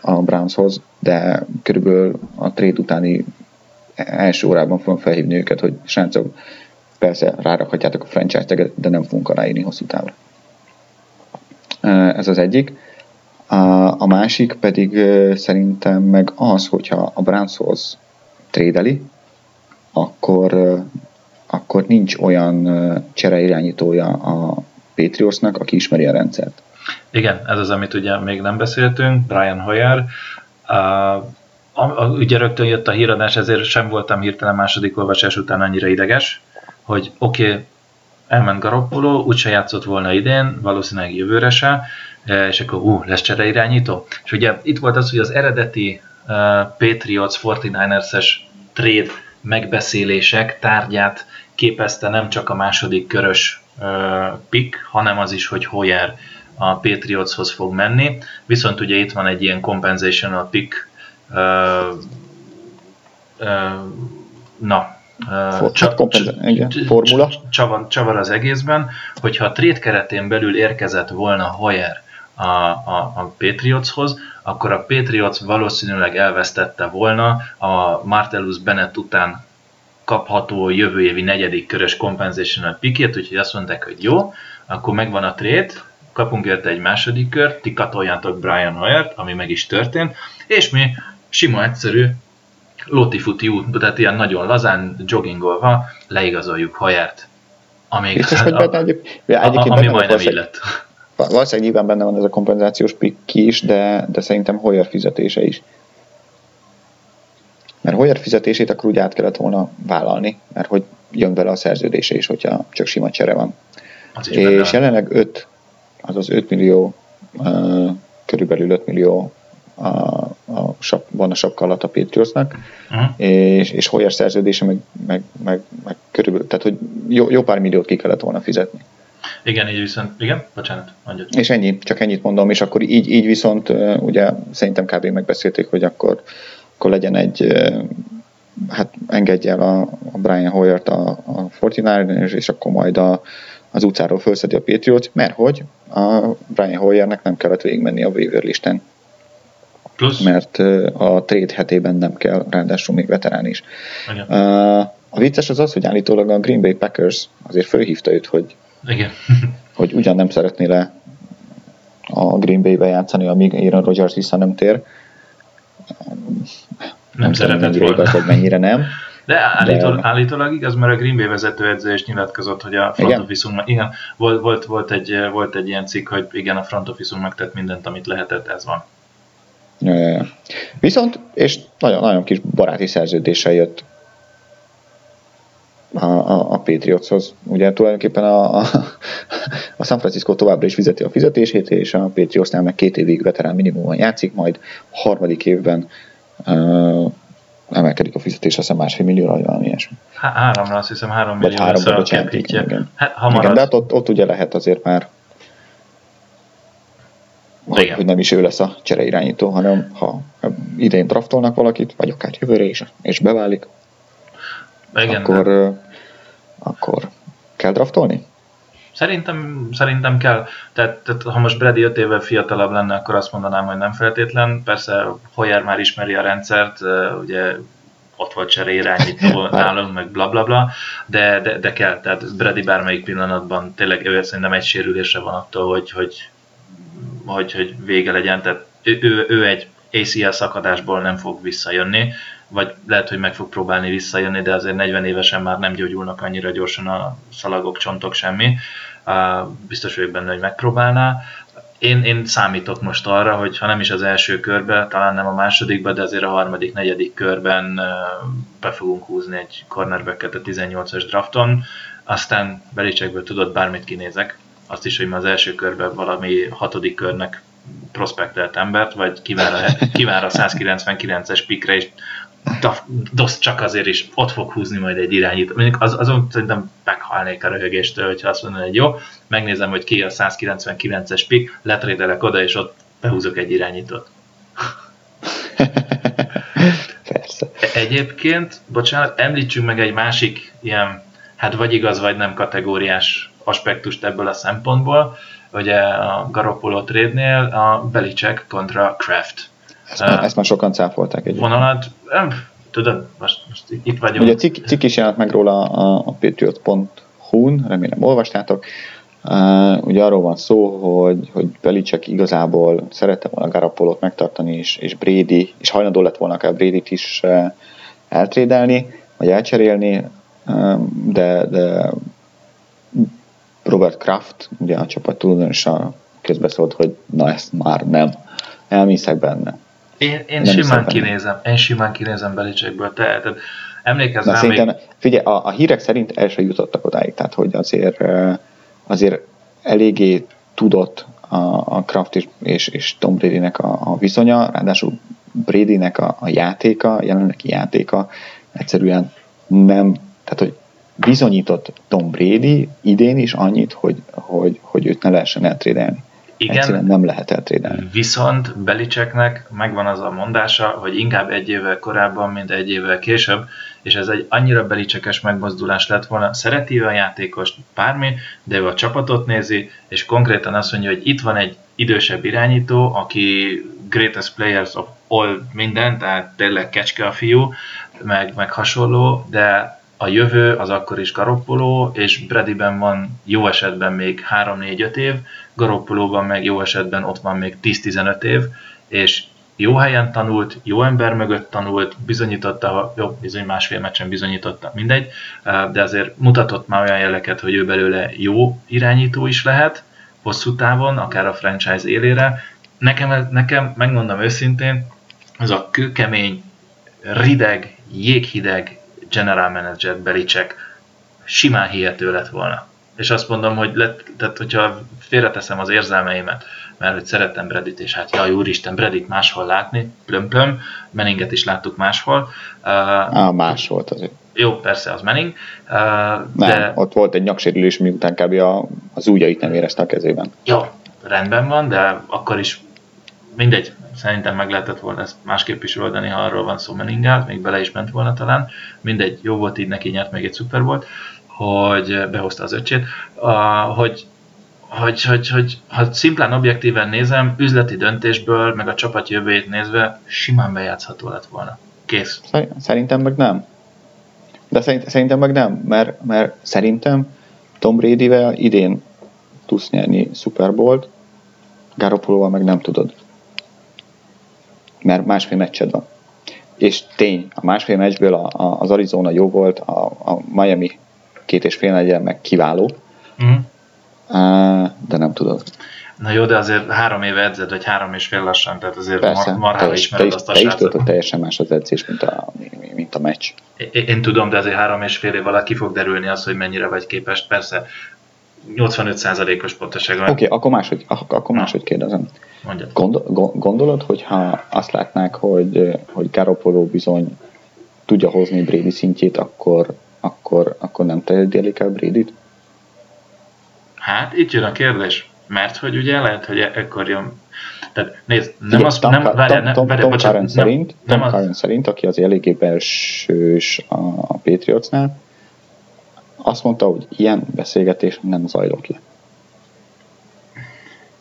a Brownshoz, de körülbelül a trade utáni első órában fogom felhívni őket, hogy srácok, persze rárakhatjátok a franchise teget, de nem fogunk aláírni hosszú távra. Ez az egyik. A másik pedig szerintem meg az, hogyha a Brownshoz trédeli, akkor, akkor nincs olyan csereirányítója a Patriotsnak, aki ismeri a rendszert. Igen, ez az, amit ugye még nem beszéltünk, Brian Hoyer. Uh, ugye rögtön jött a híradás, ezért sem voltam hirtelen második olvasás után annyira ideges, hogy oké, okay, elment Garoppolo, úgyse játszott volna idén, valószínűleg jövőre se, és akkor hú, lesz csereirányító. És ugye itt volt az, hogy az eredeti uh, Patriots 49ers-es trade megbeszélések tárgyát képezte nem csak a második körös uh, pick, hanem az is, hogy Hoyer a Patriotshoz fog menni. Viszont ugye itt van egy ilyen compensational pick, uh, uh, na, For, csa, igen, formula. Csavar, csavar az egészben, hogyha a trade keretén belül érkezett volna Hoyer a, a, a Patriotshoz, akkor a Patriots valószínűleg elvesztette volna a Martellus Bennett után kapható jövő évi negyedik körös compensational pickét, úgyhogy azt mondták, hogy jó, akkor megvan a trade, kapunk érte egy második kört, ti katoljátok Brian Hoyert, ami meg is történt, és mi sima egyszerű lóti-futi út, tehát ilyen nagyon lazán, joggingolva leigazoljuk Hoyert. Ami, Biztos, hogy benne egyéb, egyébként ami majdnem illett. Valószínűleg nyilván benne van ez a kompenzációs pick is, de, de szerintem Hoyer fizetése is. Mert Hoyer fizetését akkor úgy át kellett volna vállalni, mert hogy jön vele a szerződése is, hogyha csak sima csere van. És jelenleg 5, azaz 5 millió, uh, körülbelül 5 millió a, a sap, van a sapka alatt a Patriotsnak, uh-huh. és, és Hoyer szerződése meg, meg, meg, meg körülbelül, tehát hogy jó, jó pár milliót ki kellett volna fizetni. Igen, így viszont, igen, bocsánat, mondjad. És ennyi, csak ennyit mondom, és akkor így, így viszont ugye szerintem kb. megbeszélték, hogy akkor, akkor legyen egy, hát engedje el a, a Brian Hoyert a, a 49 és akkor majd a, az utcáról felszedi a Patriots, mert hogy a Brian Hoyernek nem kellett végigmenni a waiver listán. Plusz? Mert a trade hetében nem kell, ráadásul még veterán is. Igen. A vicces az az, hogy állítólag a Green Bay Packers azért fölhívta őt, hogy igen. hogy ugyan nem szeretné le a Green Bay-be játszani, amíg Aaron Rodgers vissza nem tér. Nem, nem szeretett volna. Igaz, hogy mennyire nem. De, állítól, de állítólag igaz, mert a Green Bay vezetőedző is nyilatkozott, hogy a front office igen, volt, volt, volt, egy, volt egy ilyen cikk, hogy igen, a front office megtett mindent, amit lehetett, ez van. Viszont, és nagyon, nagyon kis baráti szerződéssel jött a, a, a Patriotshoz. Ugye tulajdonképpen a, a, a San Francisco továbbra is fizeti a fizetését, és a Patriotsnál meg két évig veterán minimumon játszik, majd a harmadik évben uh, emelkedik a fizetés, azt hiszem másfél millióra, vagy valami ilyesmi. Há- háromra, azt hiszem három millió. Vagy háromra, bocsánat, igen. igen. Hát, ha marad... igen, de hát ott, ott ugye lehet azért már hogy, hogy nem is ő lesz a csereirányító, hanem ha idén draftolnak valakit, vagy akár jövőre is, és beválik, Igen, akkor, de... akkor kell draftolni? Szerintem, szerintem kell. Tehát, tehát, ha most Brady 5 évvel fiatalabb lenne, akkor azt mondanám, hogy nem feltétlen. Persze Hoyer már ismeri a rendszert, ugye ott volt csere irányító nálunk, meg bla bla bla, de, de, de kell, tehát Brady bármelyik pillanatban tényleg ő szerintem egy sérülésre van attól, hogy, hogy hogy, hogy vége legyen, tehát ő, ő, ő egy ACL szakadásból nem fog visszajönni, vagy lehet, hogy meg fog próbálni visszajönni, de azért 40 évesen már nem gyógyulnak annyira gyorsan a szalagok, csontok, semmi. Biztos vagyok benne, hogy megpróbálná. Én, én számítok most arra, hogy ha nem is az első körbe, talán nem a másodikba, de azért a harmadik, negyedik körben be fogunk húzni egy cornerbacket a 18-as drafton, aztán Belicsekből tudod, bármit kinézek, azt is, hogy már az első körben valami hatodik körnek prospektelt embert, vagy kivár a, a 199-es pikre, és dosz csak azért is ott fog húzni majd egy irányító. Mondjuk az, azon szerintem meghalnék a röhögéstől, hogyha azt mondom, hogy jó, megnézem, hogy ki a 199-es pik, letrédelek oda, és ott behúzok egy irányítót. Persze. Egyébként, bocsánat, említsünk meg egy másik ilyen, hát vagy igaz, vagy nem kategóriás aspektust ebből a szempontból. Ugye a Garoppolo trade-nél a Belicek kontra Kraft. Ezt, uh, ezt már sokan cáfolták egy. Vonalat, tudod, most, most itt vagyunk. Ugye cikk, cikk is jelent meg róla a, a patriot.hu-n, remélem olvastátok. Uh, ugye arról van szó, hogy, hogy Belicek igazából szerette volna Garoppolót megtartani, és, és Brady, és hajlandó lett volna akár Brady-t is uh, eltrédelni, vagy elcserélni, uh, de, de Robert Kraft, ugye a csapat tulajdonosa közbeszólt, hogy na ezt már nem, elmészek benne. Én, én nem simán kinézem, én simán kinézem Belicsekből, te, te emlékezz rá még... Figyelj, a, a, hírek szerint el sem jutottak odáig, tehát hogy azért, azért eléggé tudott a, a Kraft és, és, és Tom Brady-nek a, a viszonya, ráadásul Brady-nek a, a játéka, jelenlegi játéka egyszerűen nem, tehát hogy bizonyított Tom Brady idén is annyit, hogy, hogy, hogy őt ne lehessen eltrédelni. Igen, Egyszerűen nem lehet eltrédelni. Viszont Belicseknek megvan az a mondása, hogy inkább egy évvel korábban, mint egy évvel később, és ez egy annyira belicsekes megmozdulás lett volna. Szereti a játékos bármi, de ő a csapatot nézi, és konkrétan azt mondja, hogy itt van egy idősebb irányító, aki greatest players of all minden, tehát tényleg kecske a fiú, meg, meg hasonló, de a jövő az akkor is Garoppolo, és Bradyben van jó esetben még 3-4-5 év, Garoppolóban meg jó esetben ott van még 10-15 év, és jó helyen tanult, jó ember mögött tanult, bizonyította, jó, bizony másfél meccsen bizonyította, mindegy, de azért mutatott már olyan jeleket, hogy ő belőle jó irányító is lehet, hosszú távon, akár a franchise élére. Nekem, nekem megmondom őszintén, ez a kőkemény, rideg, jéghideg general manager Belicek simán hihető lett volna. És azt mondom, hogy lett, tehát hogyha félreteszem az érzelmeimet, mert hogy szerettem Bredit, és hát jaj, úristen, Bredit máshol látni, plöm-plöm, Meninget is láttuk máshol. Uh, más volt azért. Jó, persze, az Menning. Uh, de... Nem, ott volt egy nyaksérülés, miután kb. A, az ujjait nem érezte a kezében. Jó, rendben van, de akkor is mindegy, szerintem meg lehetett volna ezt másképp is oldani, ha arról van szó Meningát, még bele is ment volna talán. Mindegy, jó volt így neki, nyert még egy szuper volt, hogy behozta az öcsét, hogy hogy, hogy, hogy ha szimplán objektíven nézem, üzleti döntésből, meg a csapat jövőjét nézve simán bejátszható lett volna. Kész. Szerintem meg nem. De szerint, szerintem meg nem, mert, mert szerintem Tom Brady-vel idén tudsz nyerni Super Bowl-t, meg nem tudod. Mert másfél meccsed van. És tény, a másfél meccsből a, a, az Arizona jó volt, a, a Miami két és fél negyen meg kiváló, mm de nem tudod. Na jó, de azért három éve edzed, vagy három és fél lassan, tehát azért Persze, mar- marhára ismered azt a te is tudod, teljesen más az edzés, mint a, mint a meccs. Én, én tudom, de azért három és fél év alatt ki fog derülni az, hogy mennyire vagy képes. Persze, 85%-os pontoság Oké, okay, akkor máshogy, akkor máshogy kérdezem. Gondol, gondolod, hogy ha azt látnák, hogy, hogy Garoppolo bizony tudja hozni Brady szintjét, akkor, akkor, akkor nem terjedélik el Brady-t? Hát itt jön a kérdés, mert hogy ugye lehet, hogy ekkor jön tehát nézd, nem az, nem, várjál, nem, Tom, Tom, Tom szerint, nem, Tom Karen szerint, aki az eléggé belsős a, a Patriotsnál, azt mondta, hogy ilyen beszélgetés nem zajlott le.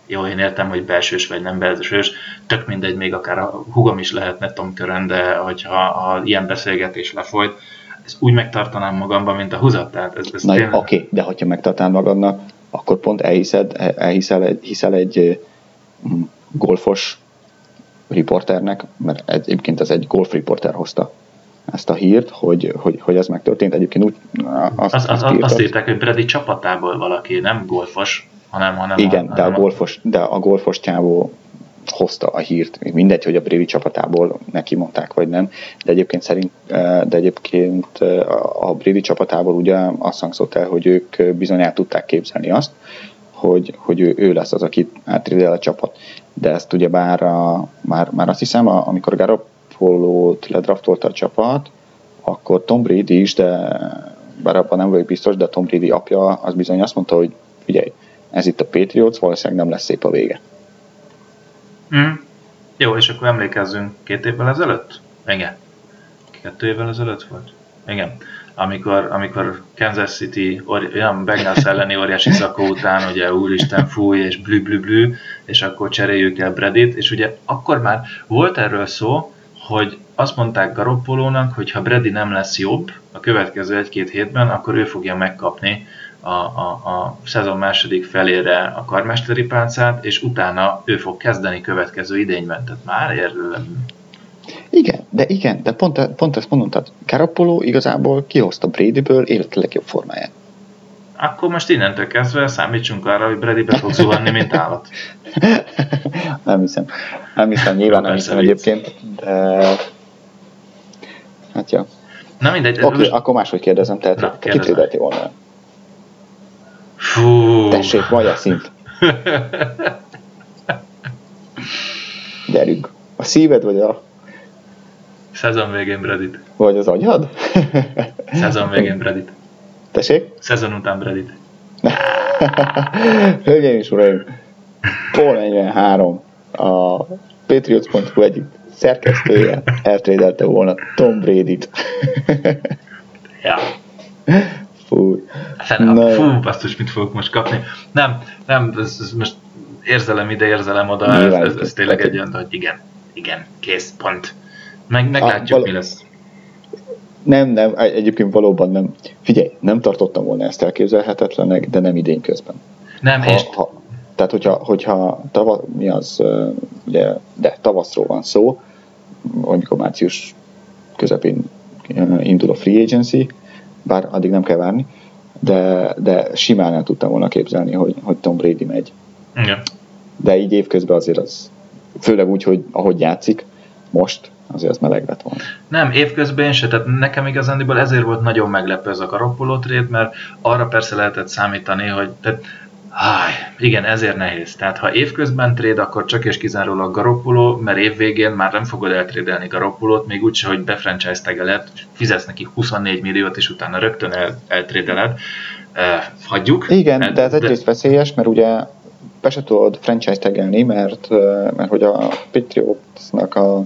Jó, én értem, hogy belsős vagy nem belsős, tök mindegy, még akár a hugom is lehetne Tom Curran, de hogyha ha ilyen beszélgetés lefolyt, ez úgy megtartanám magamban, mint a húzat. Tehát ez, ez Na, tényleg... oké, okay, de hogyha megtartál magadnak, akkor pont elhiszed, elhiszel egy, hiszel egy golfos riporternek, mert egyébként ez egy golf riporter hozta ezt a hírt, hogy, hogy, hogy ez megtörtént. Egyébként úgy azt, az, az, azt, azt írták, hogy Brady csapatából valaki, nem golfos, hanem, hanem Igen, a, de, a golfos, de a golfos csávó hozta a hírt, mindegy, hogy a Brady csapatából neki mondták, vagy nem, de egyébként szerint, de egyébként a Brady csapatából ugye azt hangzott el, hogy ők bizony el tudták képzelni azt, hogy, hogy ő, ő lesz az, aki átridel a csapat. De ezt ugye bár, a, már, már azt hiszem, a, amikor Garoppolo-t ledraftolta a csapat, akkor Tom Brady is, de bár abban nem vagyok biztos, de Tom Brady apja az bizony azt mondta, hogy figyelj, ez itt a Patriots, valószínűleg nem lesz szép a vége. Mm. Jó, és akkor emlékezzünk két évvel ezelőtt? Igen. Kettő évvel ezelőtt volt? Igen. Amikor, amikor Kansas City olyan Bengals elleni óriási szakó után, ugye úristen fúj és blü blü blü, és akkor cseréljük el Bredit, és ugye akkor már volt erről szó, hogy azt mondták Garoppolónak, hogy ha Brady nem lesz jobb a következő egy-két hétben, akkor ő fogja megkapni a, a, a szezon második felére a karmesteri pálcát, és utána ő fog kezdeni következő idényben. Tehát már érő. Igen, de igen, de pont, pont ezt mondom, tehát Garoppolo igazából kihozta Brady-ből élet legjobb formáját. Akkor most innentől kezdve számítsunk arra, hogy Brady be fog zuhanni, mint állat. nem hiszem. Nem hiszem, nyilván nem hiszem egyébként, de hát ja. Na mindegy. Oké, okay, most... akkor máshogy kérdezem, tehát Na, te kit volna? Fú. Tessék, magyar szint. Gyerünk. A szíved vagy a... Szezon végén Bredit. Vagy az agyad? Szezon végén Bredit. Tessék? Szezon után Bredit. Hölgyeim és uraim, Paul 43, a Patriots.hu egyik szerkesztője eltrédelte volna Tom Brady-t. Ja. Fúj. Fene, Na. Fú, basszus, mit fogok most kapni. Nem, nem, ez, ez most érzelem ide, érzelem oda, ez, ez, ez tényleg egy olyan, hogy igen, igen, kész, pont. Meg, meglátjuk, való... mi lesz. Nem, nem, egyébként valóban nem. Figyelj, nem tartottam volna ezt elképzelhetetlenek, de nem idén közben. Nem, ha, és... Ha, tehát, hogyha, hogyha tava, mi az, ugye, de tavaszról van szó, amikor március közepén indul a free agency, bár addig nem kell várni, de, de simán el tudtam volna képzelni, hogy, hogy Tom Brady megy. Igen. De így évközben azért az, főleg úgy, hogy ahogy játszik most, azért az meleg lett volna. Nem, évközben se, tehát nekem igazándiból ezért volt nagyon meglepő ez a Garoppolo trade, mert arra persze lehetett számítani, hogy tehát Háj, igen, ezért nehéz. Tehát ha évközben tréd, akkor csak és kizárólag Garoppolo, mert évvégén már nem fogod eltrédelni Garoppolót, még úgyse, hogy befranchise tegeled, fizetsz neki 24 milliót, és utána rögtön el, eltrédeled. Uh, hagyjuk. Igen, de ez egyrészt veszélyes, mert ugye be se tudod franchise tegelni, mert, mert hogy a Patriotsnak a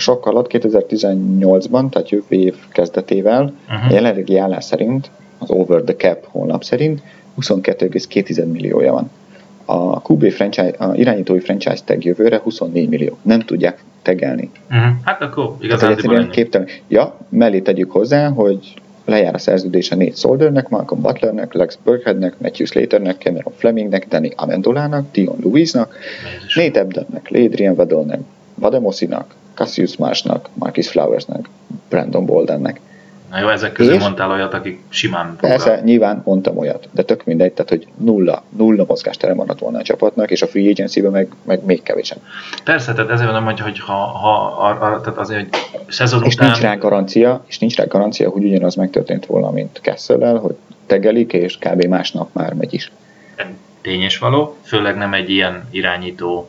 sok alatt 2018-ban, tehát jövő év kezdetével, uh-huh. a jelenlegi állás szerint, az Over the Cap honlap szerint 22,2 milliója van. A QB franchise, a irányítói franchise tag jövőre 24 millió. Nem tudják tegelni. Uh-huh. Hát akkor igazán képtelen. Ja, mellé tegyük hozzá, hogy lejár a szerződése Nate Soldernek, Malcolm Butlernek, Lex Burkheadnek, Matthew Slaternek, Cameron Flemingnek, Danny Amendolának, Dion Louisnak, Nate Ebdennek, Ladrian Vadolnek, Vademosinak, Cassius Marsnak, Marcus Flowersnek, Brandon Boldennek. Na jó, ezek közül és mondtál olyat, akik simán Persze, próbál. nyilván mondtam olyat, de tök mindegy, tehát hogy nulla, nulla mozgástere maradt volna a csapatnak, és a free agency meg, meg még kevésem. Persze, tehát ezért mondom, hogy, hogy ha, ha a, a, tehát azért, hogy szezon és után... nincs rá garancia, és nincs rá garancia, hogy ugyanaz megtörtént volna, mint kessel hogy tegelik, és kb. másnap már megy is. Tény és való, főleg nem egy ilyen irányító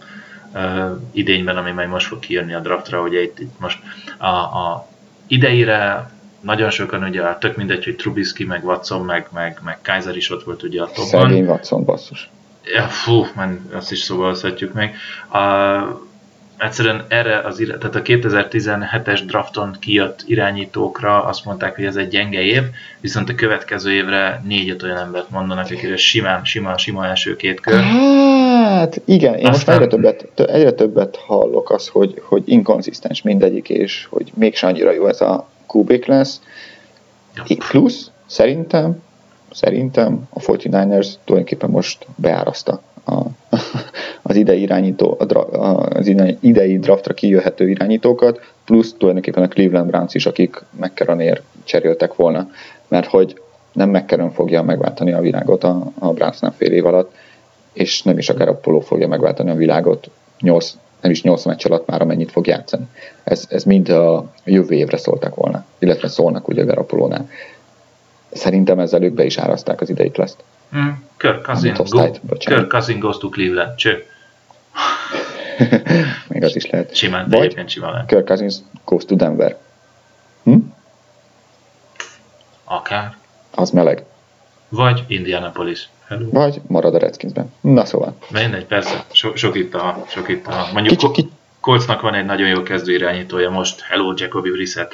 uh, idényben, ami majd most fog kijönni a draftra, hogy itt, itt most a, a idejére nagyon sokan ugye, tök mindegy, hogy Trubisky, meg Watson, meg, meg, meg Kaiser is ott volt ugye a topban. Szegény Watson, basszus. Ja, fú, men, azt is szóvalozhatjuk meg. A, egyszerűen erre az, tehát a 2017-es drafton kijött irányítókra azt mondták, hogy ez egy gyenge év, viszont a következő évre négy-öt olyan embert mondanak, akire simán, sima, sima első két kör. Hát igen, én Aztán... most egyre többet, egyre többet hallok az, hogy, hogy inkonzisztens mindegyik, és hogy mégsem annyira jó ez a kubik lesz. Plusz szerintem, szerintem a 49ers tulajdonképpen most beáraszta a, az idei irányító, az idei draftra kijöhető irányítókat, plusz tulajdonképpen a Cleveland Browns is, akik McCarronér cseréltek volna, mert hogy nem McCarron fogja megváltani a világot a, a Brownsnál fél év alatt, és nem is a Garoppolo fogja megváltani a világot 8, nem is 8 meccs alatt már amennyit fog játszani. Ez, ez mind a jövő évre szóltak volna, illetve szólnak ugye Garapolónál. Szerintem ezzel ők be is áraszták az idei klaszt. Mm, Kirk Cousin, go, Kirk Cousin goes to Cleveland. Cső. Még az is lehet. Simán, de egyébként simán lehet. Kirk Cousins goes to Denver. Hm? Akár. Az meleg. Vagy Indianapolis. Hello. Vagy marad a Redskinsben. Na szóval. Mindegy, persze. So, sok itt a, sok itt a mondjuk kicsi, kicsi. Coltsnak van egy nagyon jó kezdő irányítója most. Hello, Jacoby Brissett.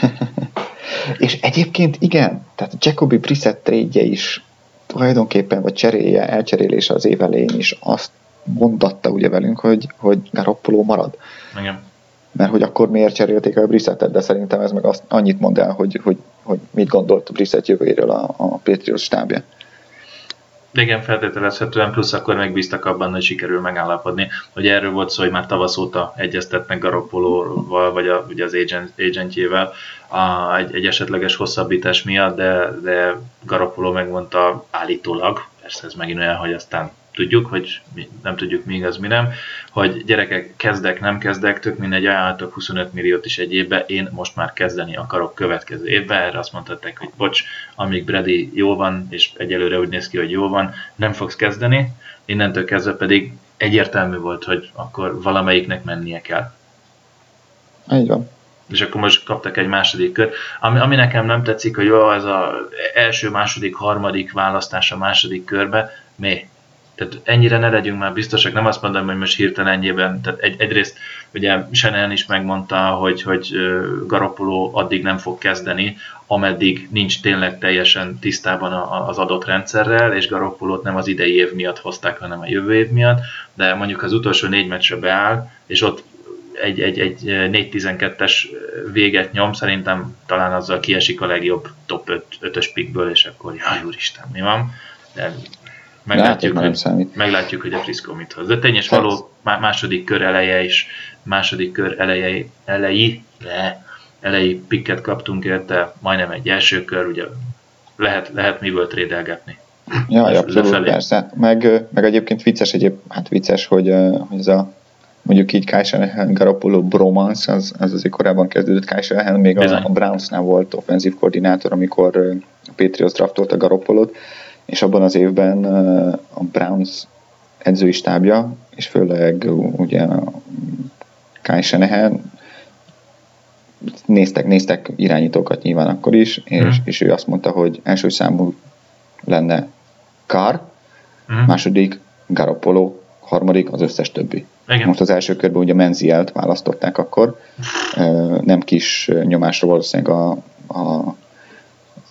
És egyébként igen, tehát Jacoby Brissett trade is tulajdonképpen, vagy cserélje, elcserélése az év elején is azt mondatta ugye velünk, hogy, hogy Garoppolo marad. Igen. Mert hogy akkor miért cserélték el Brissettet, de szerintem ez meg azt, annyit mond el, hogy, hogy, hogy mit gondolt Brissett jövőjéről a, a Patriots stábja. Igen, feltételezhetően, plusz akkor megbíztak abban, hogy sikerül megállapodni. Hogy erről volt szó, hogy már tavasz óta egyeztetnek Garoppolóval, vagy a, ugye az agent, agentjével a, egy, egy esetleges hosszabbítás miatt, de, de Garoppolo megmondta állítólag, persze ez megint olyan, hogy aztán tudjuk, hogy mi, nem tudjuk mi igaz, mi nem, hogy gyerekek, kezdek, nem kezdek, tök mindegy, ajánlatok 25 milliót is egy évbe, én most már kezdeni akarok következő évbe, erre azt mondhatták, hogy bocs, amíg Brady jó van, és egyelőre úgy néz ki, hogy jó van, nem fogsz kezdeni, innentől kezdve pedig egyértelmű volt, hogy akkor valamelyiknek mennie kell. Így van. És akkor most kaptak egy második kör. Ami, ami nekem nem tetszik, hogy jó, ez az első, második, harmadik választás a második körbe, mi? Tehát ennyire ne legyünk már biztosak, nem azt mondom, hogy most hirtelen ennyiben, tehát egy, egyrészt ugye Shannon is megmondta, hogy, hogy Garoppolo addig nem fog kezdeni, ameddig nincs tényleg teljesen tisztában az adott rendszerrel, és Garoppolót nem az idei év miatt hozták, hanem a jövő év miatt, de mondjuk az utolsó négy meccsre beáll, és ott egy, egy, egy 4-12-es véget nyom, szerintem talán azzal kiesik a legjobb top 5, 5-ös pickből, és akkor jaj úristen, mi van? De meglátjuk, hogy, számít. meglátjuk, hogy a Frisco mit hoz. De tényes való második kör eleje is, második kör eleje, elejé, le, elejé pikket kaptunk érte, majdnem egy első kör, ugye lehet, lehet miből trédelgetni. Ja, abszolút, lefelé. persze. Meg, meg egyébként vicces, egyéb, hát vicces, hogy, hogy ez a mondjuk így Shanahan, Garoppolo bromance, az, az azért korábban kezdődött. Shanahan még a, a Brownsnál volt offenzív koordinátor, amikor a Patriots draftolta Garoppolot, és abban az évben a Browns edzői stábja, és főleg ugye Kyle Shanahan néztek, néztek irányítókat nyilván akkor is, és, hmm. és ő azt mondta, hogy első számú lenne Carr, hmm. második Garoppolo, harmadik az összes többi. Igen. Most az első körben ugye Menzielt választották akkor, nem kis nyomásra valószínűleg a, a,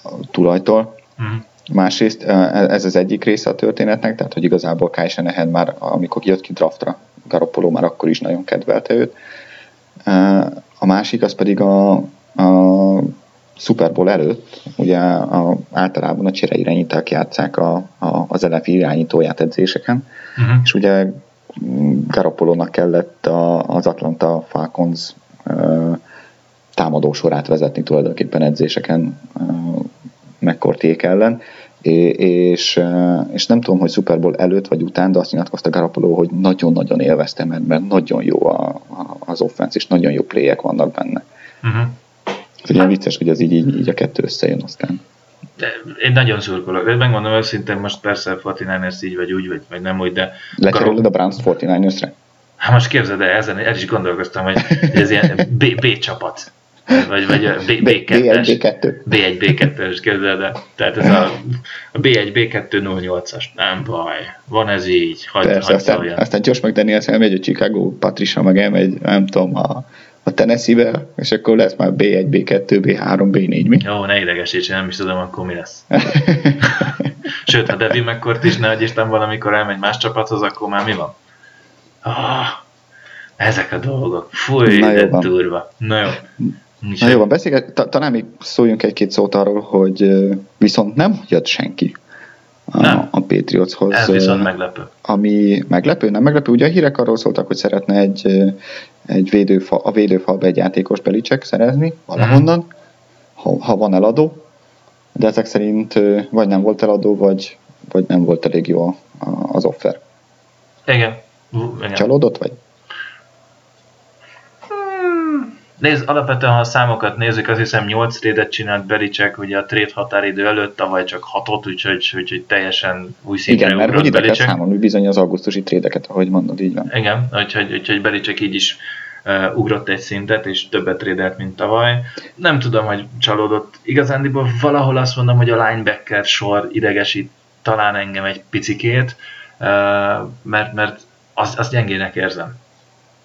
a tulajtól. Mm. Másrészt ez az egyik része a történetnek, tehát hogy igazából Kai Shanahan már, amikor jött ki draftra, Garoppolo már akkor is nagyon kedvelte őt. A másik az pedig a, a Super Bowl előtt, ugye a, általában a csere irányítók játszák a, a, az LF irányítóját edzéseken, uh-huh. és ugye Garoppolónak kellett a, az Atlanta Falcons uh, támadó sorát vezetni tulajdonképpen edzéseken uh, McCourték ellen, és, és nem tudom, hogy Super Bowl előtt vagy után, de azt nyilatkozta Garoppolo, hogy nagyon-nagyon élvezte, mert, mert nagyon jó a, a, az offense, és nagyon jó playek vannak benne. Uh-huh. Ez ugye vicces, hogy az így, így, így a kettő összejön aztán. De én nagyon szurkolok. Megmondom őszintén, most persze 49ers így vagy úgy, vagy, vagy nem úgy, de... Lecseréled a Browns 49ersre? Hát most képzeld el, ezen el is gondolkoztam, hogy ez ilyen B, B csapat. Vagy, vagy B, B2-es. B1, B2. B1, B2-es, képzeld el. Tehát ez a, a B1, B2 08-as. Nem baj. Van ez így. Hagy, Persze, hagy aztán, aztán Josh McDaniels elmegy a Chicago Patricia, meg elmegy, nem tudom, a a Tennessee-be, és akkor lesz már B1, B2, B3, B4, mi? Jó, ne idegesíts, nem is tudom, akkor mi lesz. Sőt, ha Devin McCourt is, nehogy Isten valamikor elmegy más csapathoz, akkor már mi van? Oh, ezek a dolgok. Fúj, Na de durva. Na jó. Na jó, van, beszélget, talán még szóljunk egy-két szót arról, hogy viszont nem jött senki a, nem. a Patriotshoz. Ez viszont meglepő. Ami meglepő, nem meglepő. Ugye a hírek arról szóltak, hogy szeretne egy, egy védőfa, a védőfalba egy játékos Belicek szerezni valahonnan, mm. ha, ha van eladó, de ezek szerint vagy nem volt eladó, vagy, vagy nem volt elég jó az offer. Igen. Igen. Csalódott vagy? Nézd, alapvetően ha a számokat nézzük, azt hiszem 8 trédet csinált Belicek, ugye a trade határidő előtt, tavaly csak 6-ot, úgyhogy, úgyhogy teljesen új szintre Igen, mert hogy ide kell számolni bizony az augusztusi trédeket, ahogy mondod, így van. Igen, úgyhogy, úgyhogy Belicek így is uh, ugrott egy szintet, és többet trédelt, mint tavaly. Nem tudom, hogy csalódott. Igazándiból valahol azt mondom, hogy a linebacker sor idegesít talán engem egy picikét, uh, mert, mert azt, azt gyengének érzem.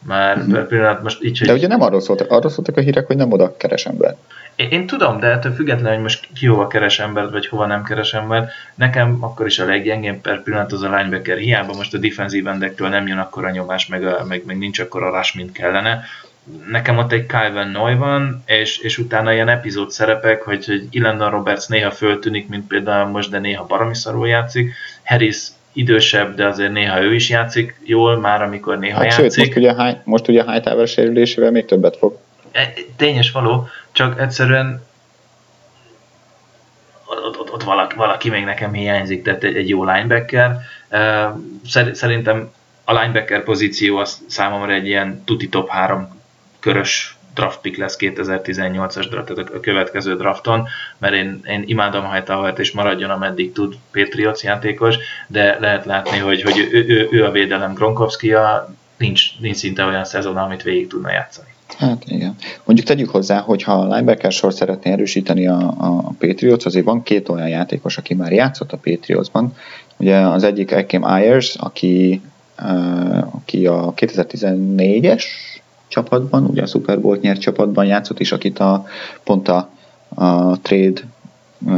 Már mm-hmm. pillanat most így, hogy... De ugye nem arról szóltak, arról szóltak a hírek, hogy nem oda keres ember. Én, én tudom, de ettől függetlenül, hogy most ki hova keres embert, vagy hova nem keres ember, nekem akkor is a leggyengébb per pillanat az a linebacker. Hiába most a defensív endektől nem jön akkor a nyomás, meg, a, meg, meg nincs akkor a rush, mint kellene. Nekem ott egy Kyvan Noy van, és, és utána ilyen epizód szerepek, hogy, hogy Ilendon Roberts néha föltűnik, mint például most, de néha baromi szarul játszik. Harris idősebb, de azért néha ő is játszik jól, már amikor néha hát játszik. Sőt, most ugye, a high, most ugye Hightower sérülésével még többet fog. E, tényes való, csak egyszerűen ott, ott, ott valaki, valaki még nekem hiányzik, tehát egy, egy jó linebacker. E, szerintem a linebacker pozíció az számomra egy ilyen tuti top 3 körös draft pick lesz 2018-as draft, tehát a következő drafton, mert én, én imádom Hightower-t, és maradjon ameddig tud Patriots játékos, de lehet látni, hogy, hogy ő, ő, ő a védelem Gronkowski-a, nincs, nincs szinte olyan szezon, amit végig tudna játszani. Hát igen. Mondjuk tegyük hozzá, hogy ha a linebacker sor szeretné erősíteni a, a Patriots, azért van két olyan játékos, aki már játszott a Patriotsban. Ugye az egyik Ekim Ayers, aki, uh, aki a 2014-es csapatban, ugye a Super Bowl nyert csapatban játszott, és akit a, pont a, a trade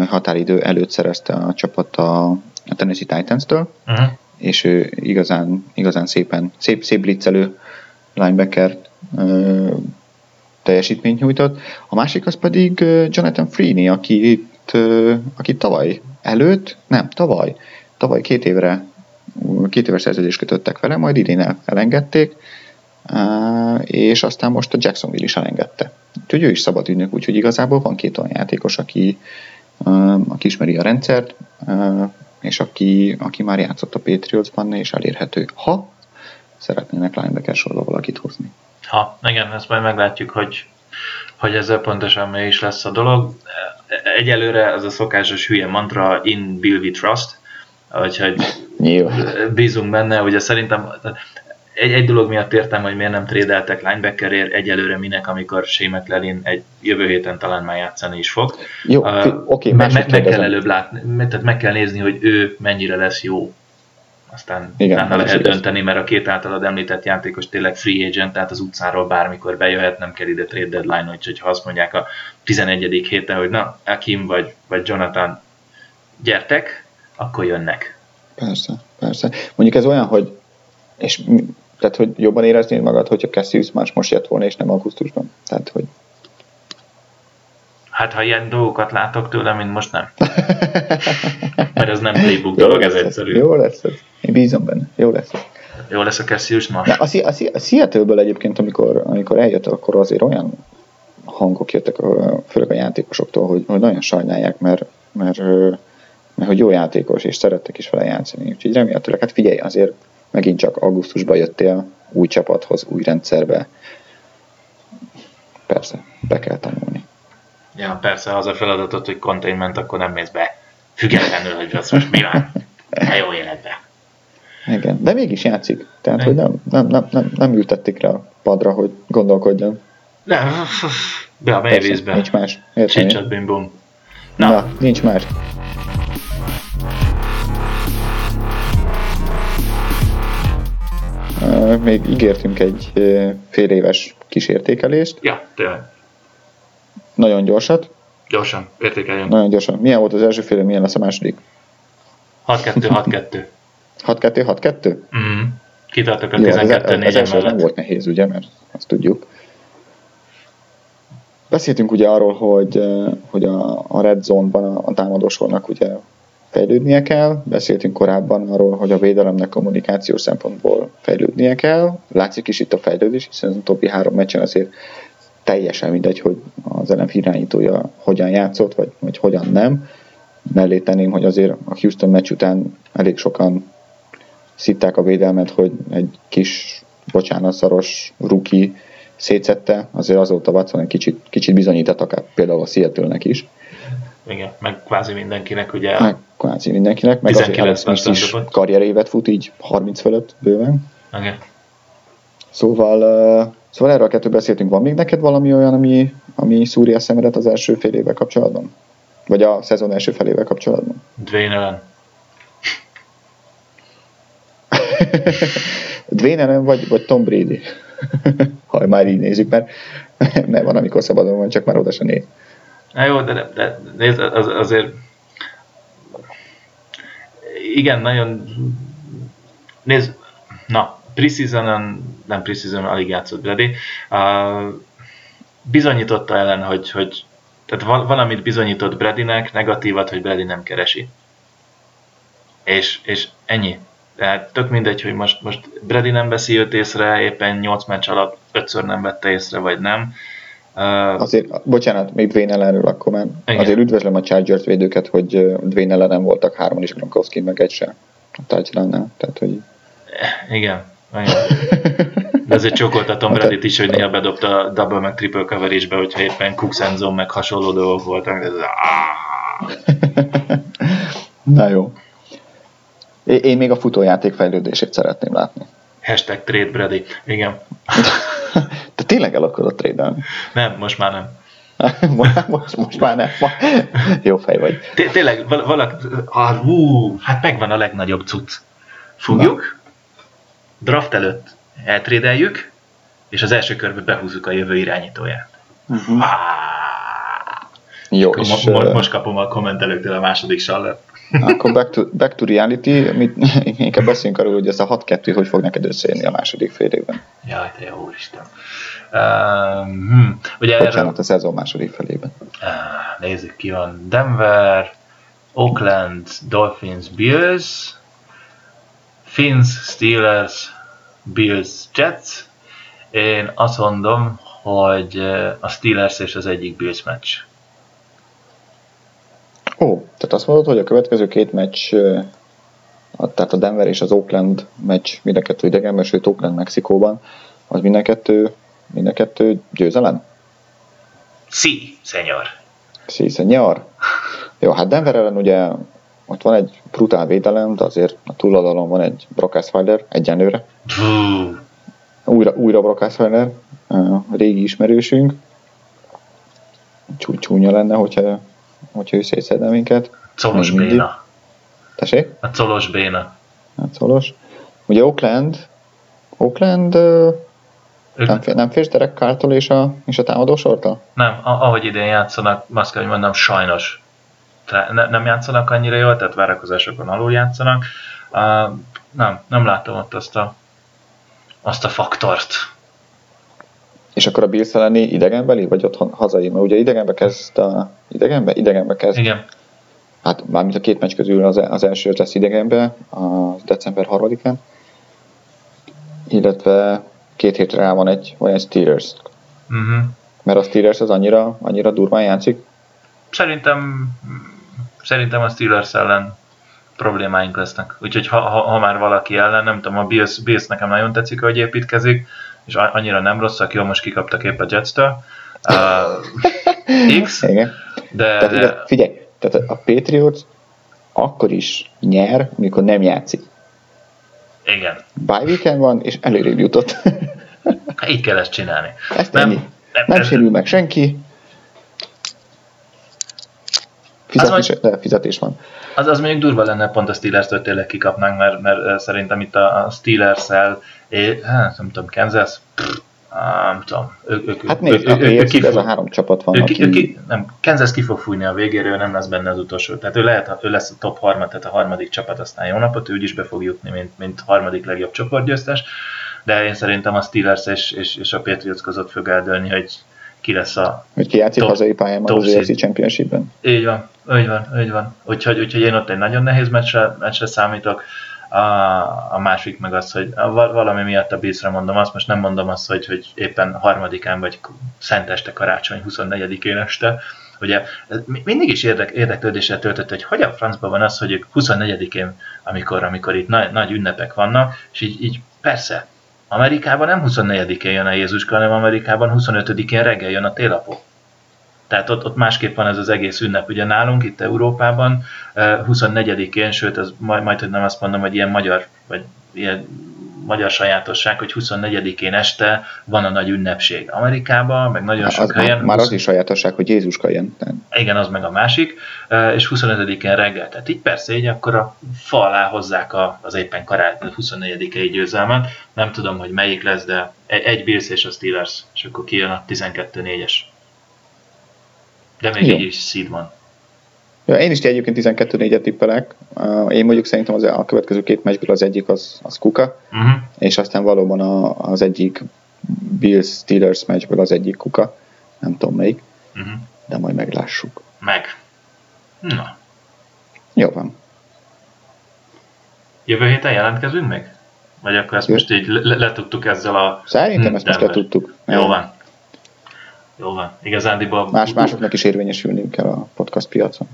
határidő előtt szerezte a csapat a, a Tennessee Titans-től, uh-huh. és ő igazán, igazán szépen, szép, szép blitzelő linebacker teljesítményt nyújtott. A másik az pedig Jonathan Freeney, akit, akit tavaly előtt, nem, tavaly, tavaly két évre két éves szerződést kötöttek vele, majd idén elengedték, és aztán most a Jacksonville is elengedte. Úgyhogy ő is szabad ügynök, úgyhogy igazából van két olyan játékos, aki, aki ismeri a rendszert, és aki, aki már játszott a Patriotsban, és elérhető, ha szeretnének linebacker sorba valakit hozni. Ha, igen, ezt majd meglátjuk, hogy, hogy ezzel pontosan mi is lesz a dolog. Egyelőre az a szokásos hülye mantra in Bill we trust, úgyhogy bízunk benne, ugye szerintem egy, egy dolog miatt értem, hogy miért nem trédeltek linebackerért egyelőre minek, amikor Sémet Lelin egy jövő héten talán már játszani is fog. Jó, uh, oké, okay, meg, meg, meg kell előbb látni, tehát meg kell nézni, hogy ő mennyire lesz jó aztán Igen, utána lehet igaz. dönteni, mert a két általad említett játékos tényleg free agent, tehát az utcáról bármikor bejöhet, nem kell ide trade deadline, hogy ha azt mondják a 11. héten, hogy na, Akim vagy, vagy Jonathan gyertek, akkor jönnek. Persze, persze. Mondjuk ez olyan, hogy és tehát, hogy jobban éreznéd magad, hogyha Cassius más most jött volna, és nem augusztusban. Tehát, hogy Hát ha ilyen dolgokat látok tőle, mint most nem. Mert ez nem playbook dolog, ez egyszerű. Jó lesz ez. Én bízom benne. Jó lesz ez. Jó lesz a Cassius ma. A, a, a, a Seattle-ből egyébként, amikor, amikor eljött, akkor azért olyan hangok jöttek, főleg a játékosoktól, hogy, hogy nagyon sajnálják, mert, mert, mert hogy jó játékos, és szerettek is vele játszani. Úgyhogy remélhetőleg, hát figyelj, azért megint csak augusztusban jöttél új csapathoz, új rendszerbe. Persze, be kell tanulni. Ja, persze, az a feladatot, hogy containment, akkor nem mész be. Függetlenül, hogy az most mi van. A jó életbe. Igen, de mégis játszik. Tehát, hogy nem, nem, nem, nem, nem ültették rá a padra, hogy gondolkodjon. Nem, be a mélyvízbe. Nincs más. Csicsat, bim bum. Na. Na, nincs más. Még ígértünk egy fél éves kísértékelést. Ja, tényleg. Nagyon gyorsat. Gyorsan, értékeljen. Nagyon gyorsan. Milyen volt az első fél, milyen lesz a második? 6-2-6-2. 6-2-6-2? Mm. Kitartok a 12 4 Ez nem volt nehéz, ugye, mert azt tudjuk. Beszéltünk ugye arról, hogy, hogy a, a red zone-ban a, a támadósornak ugye fejlődnie kell. Beszéltünk korábban arról, hogy a védelemnek kommunikációs szempontból fejlődnie kell. Látszik is itt a fejlődés, hiszen az utóbbi három meccsen azért teljesen mindegy, hogy az ellenfél irányítója hogyan játszott, vagy, vagy hogyan nem. Mellé tenném, hogy azért a Houston meccs után elég sokan szitták a védelmet, hogy egy kis bocsánatszaros ruki szétszette, azért azóta Watson egy kicsit, kicsit bizonyított akár például a Seattle-nek is. Igen, meg kvázi mindenkinek ugye. Meg kvázi mindenkinek, meg azért Alex is karrierévet fut így 30 fölött bőven. Okay. Szóval Szóval erről a kettő beszéltünk. Van még neked valami olyan, ami, ami szúri a szemedet az első fél évvel kapcsolatban? Vagy a szezon első felével kapcsolatban? Dwayne Allen. Dwayne Allen vagy, vagy Tom Brady? ha már így nézzük, mert, mert van, amikor szabadon van, csak már oda se néz. Na jó, de, de, nézd, az, azért igen, nagyon nézd, na, preseason nem preseason alig játszott Brady, uh, bizonyította ellen, hogy, hogy tehát valamit bizonyított Bradynek, negatívat, hogy Brady nem keresi. És, és ennyi. Tehát tök mindegy, hogy most, most Brady nem veszi őt észre, éppen 8 meccs alatt ötször nem vette észre, vagy nem. Uh, azért, bocsánat, még Dwayne ellenről akkor már. Igen. Azért üdvözlöm a Chargers védőket, hogy Dwayne ellen voltak hárman is Gronkowski, meg egy se a touchdown Tehát, hogy... Igen, De azért csókoltatom hát, Reddit is, hogy néha bedobta a double meg triple coverage-be, hogyha éppen Cooks and Zone meg hasonló dolgok voltak. Ez, Na jó. Én még a futójáték fejlődését szeretném látni. Hashtag trade Brady. Igen. Tényleg el akarod trade Nem, most már nem. most, most már nem. Jó fej vagy. Tényleg, valaki, ah, ú, hát megvan a legnagyobb cucc. Fogjuk, Na. draft előtt eltrédeljük, és az első körbe behúzzuk a jövő irányítóját. Uh-huh. Ah. Jó, és, mo- most kapom a kommentelőktől a második sallet. Akkor back to, back to reality, mit, inkább beszéljünk arról, hogy ez a 6-2 hogy fog neked összejönni a második fél évben. Jaj, te jó úristen. Uh, hmm. Ugye Bocsánat, erről, a szezon második felében. Uh, nézzük ki van. Denver, Oakland, Dolphins, Bills, Finns, Steelers, Bills, Jets. Én azt mondom, hogy a Steelers és az egyik Bills meccs. Ó, tehát azt mondod, hogy a következő két meccs, tehát a Denver és az Oakland meccs mind a kettő idegenben, sőt Oakland Mexikóban, az mind a kettő, mind a kettő győzelem? Sí, senyor. Sí, senyor. Jó, hát Denver ellen ugye ott van egy brutál védelem, de azért a túloldalon van egy Brock Osweiler egyenlőre. újra, újra Brock Osweiler, régi ismerősünk. Csúnya lenne, hogyha hogyha ő szétszedne minket. Colos béna. Tessék? A colos béna. A colos. Ugye Oakland, Oakland ők... nem, fél, nem félsz Derek Cartól és a, és a támadó sortól? Nem, ahogy idén játszanak, azt kell, hogy mondom, sajnos ne, nem játszanak annyira jól, tehát várakozásokon alul játszanak. Uh, nem, nem látom ott azt a, azt a faktort. És akkor a Bills elleni idegenbeli, vagy otthon hazai? Mert ugye idegenbe kezd a... Idegenbe? Idegenbe kezd. Igen. Hát mármint a két meccs közül az, az első lesz idegenbe, a december 3-án. Illetve két hétre rá van egy, vagy egy Steelers. Uh-huh. Mert a Steelers az annyira, annyira durván játszik. Szerintem, szerintem a Steelers ellen problémáink lesznek. Úgyhogy ha, ha, ha már valaki ellen, nem tudom, a Bills, Bills nekem nagyon tetszik, hogy építkezik, és annyira nem rosszak, jó, most kikaptak épp a Jets-től. Uh, X, Igen. de... Tehát, de... Figyelj, tehát a Patriots akkor is nyer, amikor nem játszik. Igen. Weekend van, és előrébb jutott. Így kell ezt csinálni. Ezt nem, nem, nem, nem sérül meg senki. Fizetés, az majd, fizetés van. Az, az mondjuk durva lenne, pont a Steelers-től tényleg kikapnánk, mert, mert szerintem itt a, Steelers-el, é, hát nem tudom, Kansas, nem tudom. Ők, ők, hát nézd, ők, ők, ők, ez a három csapat van. Ők, aki... ők, nem, Kansas ki fog fújni a végére, ő nem lesz benne az utolsó. Tehát ő, lehet, ő lesz a top harmad, tehát a harmadik csapat, aztán jó napot, ő is be fog jutni, mint, mint harmadik legjobb csoportgyőztes. De én szerintem a Steelers és, és, és a Patriots között fog eldőlni, hogy ki lesz a Hogy ki játszik top, hazai pályán az AFC Championship-ben. Így van, így van, így van. Úgyhogy, úgyhogy én ott egy nagyon nehéz meccsre, meccsre számítok. A, a másik meg az, hogy valami miatt a bízra mondom azt, most nem mondom azt, hogy, hogy éppen harmadikán vagy szenteste karácsony 24-én este, ugye mindig is érdek, érdeklődéssel töltött, hogy hogy a francban van az, hogy ők 24-én, amikor, amikor itt nagy, nagy ünnepek vannak, és így, így persze, Amerikában nem 24-én jön a Jézuska, hanem Amerikában 25-én reggel jön a télapó. Tehát ott, ott másképp van ez az egész ünnep. Ugye nálunk itt Európában 24-én, sőt, az majd, majd hogy nem azt mondom, hogy ilyen magyar, vagy ilyen magyar sajátosság, hogy 24-én este van a nagy ünnepség. Amerikában, meg nagyon sok az helyen. Már, már az is sajátosság, hogy Jézuska jön. Igen, az meg a másik. És 25-én reggel. Tehát így persze így akkor a fa alá hozzák a, az éppen karácsony 24-i győzelmet. Nem tudom, hogy melyik lesz, de egy Bills és a Steelers, és akkor kijön a 12-4-es. De még Jó. így is seed van. Ja, én is egyébként 12-4-et tippelek. Én mondjuk szerintem az, a következő két meccsből az egyik az, az Kuka, uh-huh. és aztán valóban a, az egyik Bills Steelers meccsből az egyik Kuka. Nem tudom melyik, uh-huh. de majd meglássuk. Meg. Na. Jó van. Jövő héten jelentkezünk meg? Vagy akkor ezt Jö. most így letudtuk ezzel a... Szerintem ezt most letudtuk. Jó van. Jó van. Igazándiból... Más, másoknak is érvényesülniük kell a podcast piacon.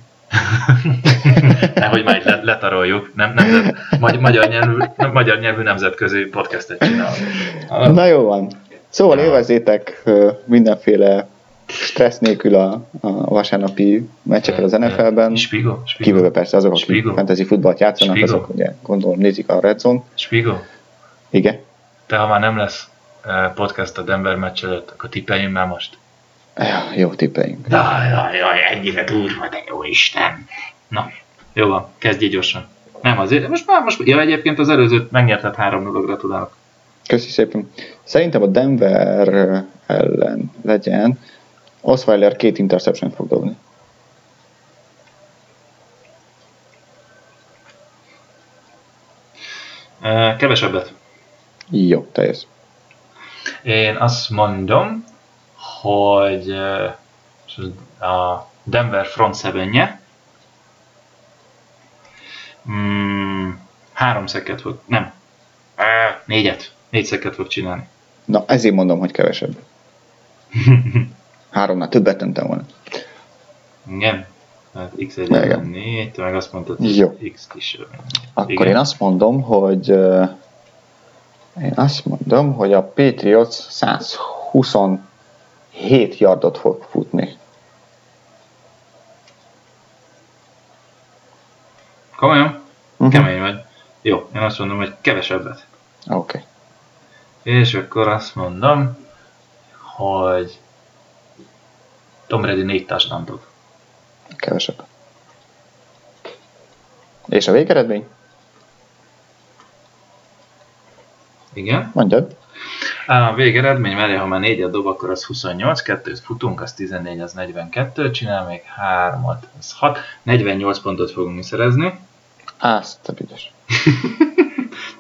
Nehogy már le, letaroljuk. Nem, nem, magy, magyar, nyelvű, magyar nyelvű nemzetközi podcastet csinálunk. Na jó van. Szóval élvezétek mindenféle stressz nélkül a, a vasárnapi meccseket az NFL-ben. Spigo? Kívülve persze azok, akik Spigo. fantasy futballt játszanak, Spigo. azok ugye gondolom nézik a Red Zone. Spigo? Igen. De ha már nem lesz podcast a Denver meccs előtt, akkor tippeljünk már most. Ja, jó tippeljünk. Jaj, jaj, jaj, ennyire durva, de jó Isten. Na, jó van, kezdj gyorsan. Nem azért, most már, most, ja egyébként az előzőt megnyerted 3 0 gratulálok. Köszi szépen. Szerintem a Denver ellen legyen Osweiler két interception fog dobni. Kevesebbet. Jó, teljes. Én azt mondom, hogy a Denver front seven mm, három szeket fog, nem, négyet, négy szeket fog csinálni. Na, ezért mondom, hogy kevesebb. Háromnál többet tentem volna. Igen. Hát x 1 4, te meg azt mondtad, hogy Jó. x is. Akkor Igen. én azt mondom, hogy én azt mondom, hogy a Patriots 127 yardot fog futni. Komolyan? Uh-huh. Kemény vagy. Jó, én azt mondom, hogy kevesebbet. Oké. Okay. És akkor azt mondom, hogy Tom Brady négy touchdown dob. Kevesebb. És a végeredmény? Igen. Mondjad. A végeredmény, mert ha már négyet dob, akkor az 28, kettőt futunk, az 14, az 42, csinál még hármat, az 6, 48 pontot fogunk szerezni. Azt a büdös.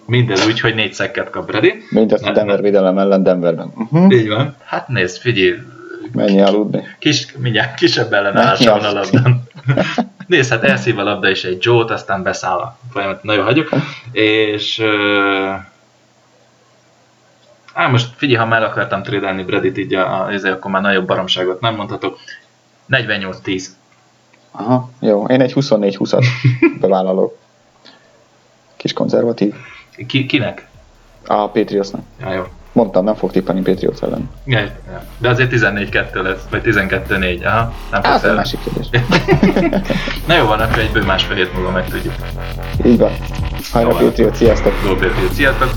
Mindez úgy, hogy négy szekket kap Brady. Mindezt a Denver védelem ellen Denverben. Uh-huh. Így van. Hát nézd, figyelj, Menj aludni. Kis, mindjárt kisebb ellenállása van a labdán. Nézd, hát elszív a labda is egy Joe-t, aztán beszáll a folyamat. Nagyon hagyjuk. És... Uh, á, most figyelj, ha már akartam trédelni Bredit, így a, a, akkor már nagyobb baromságot nem mondhatok. 48-10. Aha, jó. Én egy 24-20-at bevállalok. Kis konzervatív. Ki, kinek? A Patriotsnak. Ja, jó. Mondtam, nem fog tippelni Patriots ellen. Ja, ja. De azért 14-2 lesz, vagy 12-4. Aha, nem fog Ez egy másik kérdés. Na jó van, akkor egyből másfél hét múlva megtudjuk. Így van. Hajra Patriots, sziasztok! Go Patriots, sziasztok!